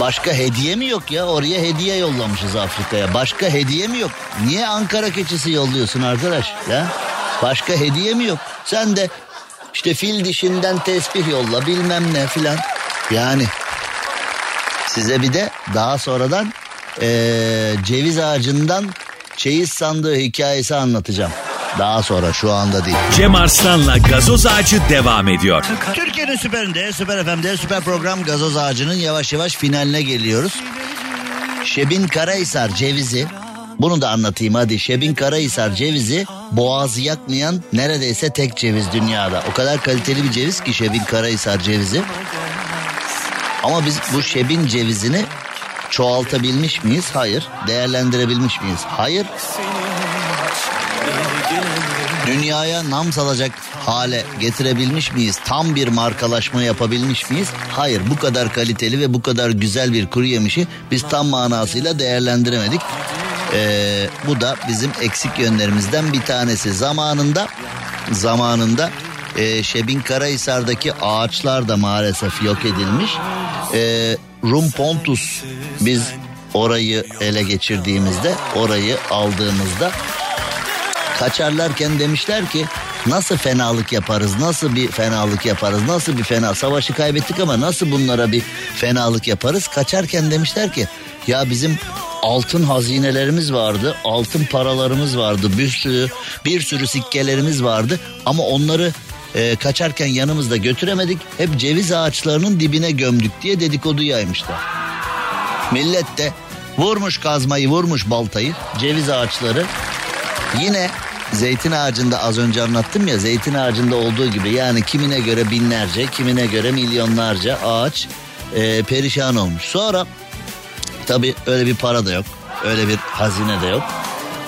Başka hediye mi yok ya? Oraya hediye yollamışız Afrika'ya. Başka hediye mi yok? Niye Ankara keçisi yolluyorsun arkadaş? Ya? Başka hediye mi yok? Sen de işte fil dişinden tesbih yolla bilmem ne filan. Yani size bir de daha sonradan eee, ceviz ağacından çeyiz sandığı hikayesi anlatacağım. Daha sonra şu anda değil. Cem Arslan'la gazoz ağacı devam ediyor. Türkiye'nin süperinde, süper FM'de, süper program Gazoz Ağacı'nın yavaş yavaş finaline geliyoruz. Şebin Karahisar cevizi, bunu da anlatayım hadi. Şebin Karahisar cevizi boğazı yakmayan neredeyse tek ceviz dünyada. O kadar kaliteli bir ceviz ki Şebin Karahisar cevizi. Ama biz bu Şebin cevizini çoğaltabilmiş miyiz? Hayır. Değerlendirebilmiş miyiz? Hayır. Dünyaya nam salacak hale getirebilmiş miyiz? Tam bir markalaşma yapabilmiş miyiz? Hayır. Bu kadar kaliteli ve bu kadar güzel bir kuru yemişi biz tam manasıyla değerlendiremedik. Ee, bu da bizim eksik yönlerimizden bir tanesi. Zamanında zamanında e, Şebin Karahisar'daki ağaçlar da maalesef yok edilmiş. E, Rum Pontus biz orayı ele geçirdiğimizde orayı aldığımızda kaçarlarken demişler ki nasıl fenalık yaparız nasıl bir fenalık yaparız nasıl bir fena savaşı kaybettik ama nasıl bunlara bir fenalık yaparız kaçarken demişler ki ya bizim altın hazinelerimiz vardı altın paralarımız vardı bir sürü bir sürü sikkelerimiz vardı ama onları e, kaçarken yanımızda götüremedik hep ceviz ağaçlarının dibine gömdük diye dedikodu yaymışlar. Millet de vurmuş kazmayı vurmuş baltayı ceviz ağaçları Yine zeytin ağacında az önce anlattım ya zeytin ağacında olduğu gibi yani kimine göre binlerce kimine göre milyonlarca ağaç e, perişan olmuş. Sonra tabi öyle bir para da yok öyle bir hazine de yok.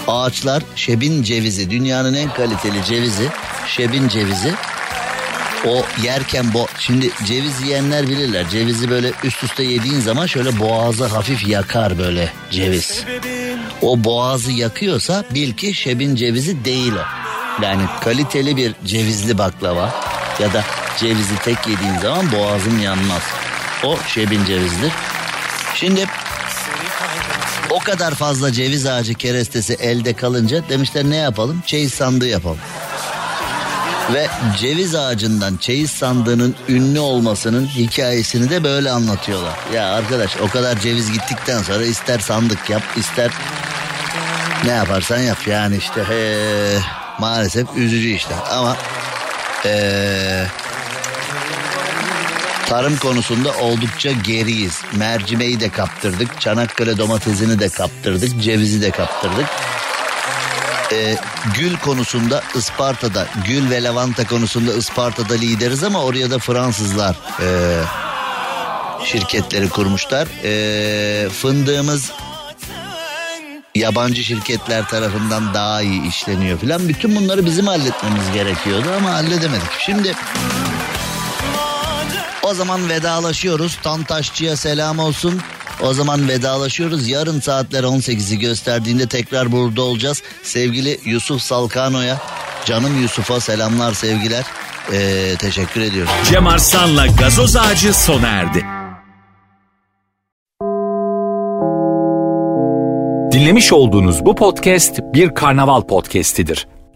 Ağaçlar şebin cevizi dünyanın en kaliteli cevizi şebin cevizi o yerken bo şimdi ceviz yiyenler bilirler. Cevizi böyle üst üste yediğin zaman şöyle boğazı hafif yakar böyle ceviz. O boğazı yakıyorsa bil ki şebin cevizi değil o. Yani kaliteli bir cevizli baklava ya da cevizi tek yediğin zaman boğazın yanmaz. O şebin cevizdir. Şimdi o kadar fazla ceviz ağacı kerestesi elde kalınca demişler ne yapalım? Çeyiz sandığı yapalım. Ve ceviz ağacından çeyiz sandığının ünlü olmasının hikayesini de böyle anlatıyorlar. Ya arkadaş o kadar ceviz gittikten sonra ister sandık yap ister ne yaparsan yap yani işte he, maalesef üzücü işte ama ee, tarım konusunda oldukça geriyiz. Mercimeği de kaptırdık, Çanakkale domatesini de kaptırdık, cevizi de kaptırdık. Ee, gül konusunda Isparta'da, gül ve lavanta konusunda Isparta'da lideriz ama oraya da Fransızlar ee, şirketleri kurmuşlar. Ee, fındığımız yabancı şirketler tarafından daha iyi işleniyor filan. Bütün bunları bizim halletmemiz gerekiyordu ama halledemedik. Şimdi o zaman vedalaşıyoruz. Tantaşçı'ya selam olsun. O zaman vedalaşıyoruz. Yarın saatler 18'i gösterdiğinde tekrar burada olacağız. Sevgili Yusuf Salkano'ya, canım Yusuf'a selamlar sevgiler. Ee, teşekkür ediyoruz. Cem Arslan'la gazoz ağacı sona erdi. Dinlemiş olduğunuz bu podcast bir karnaval podcastidir.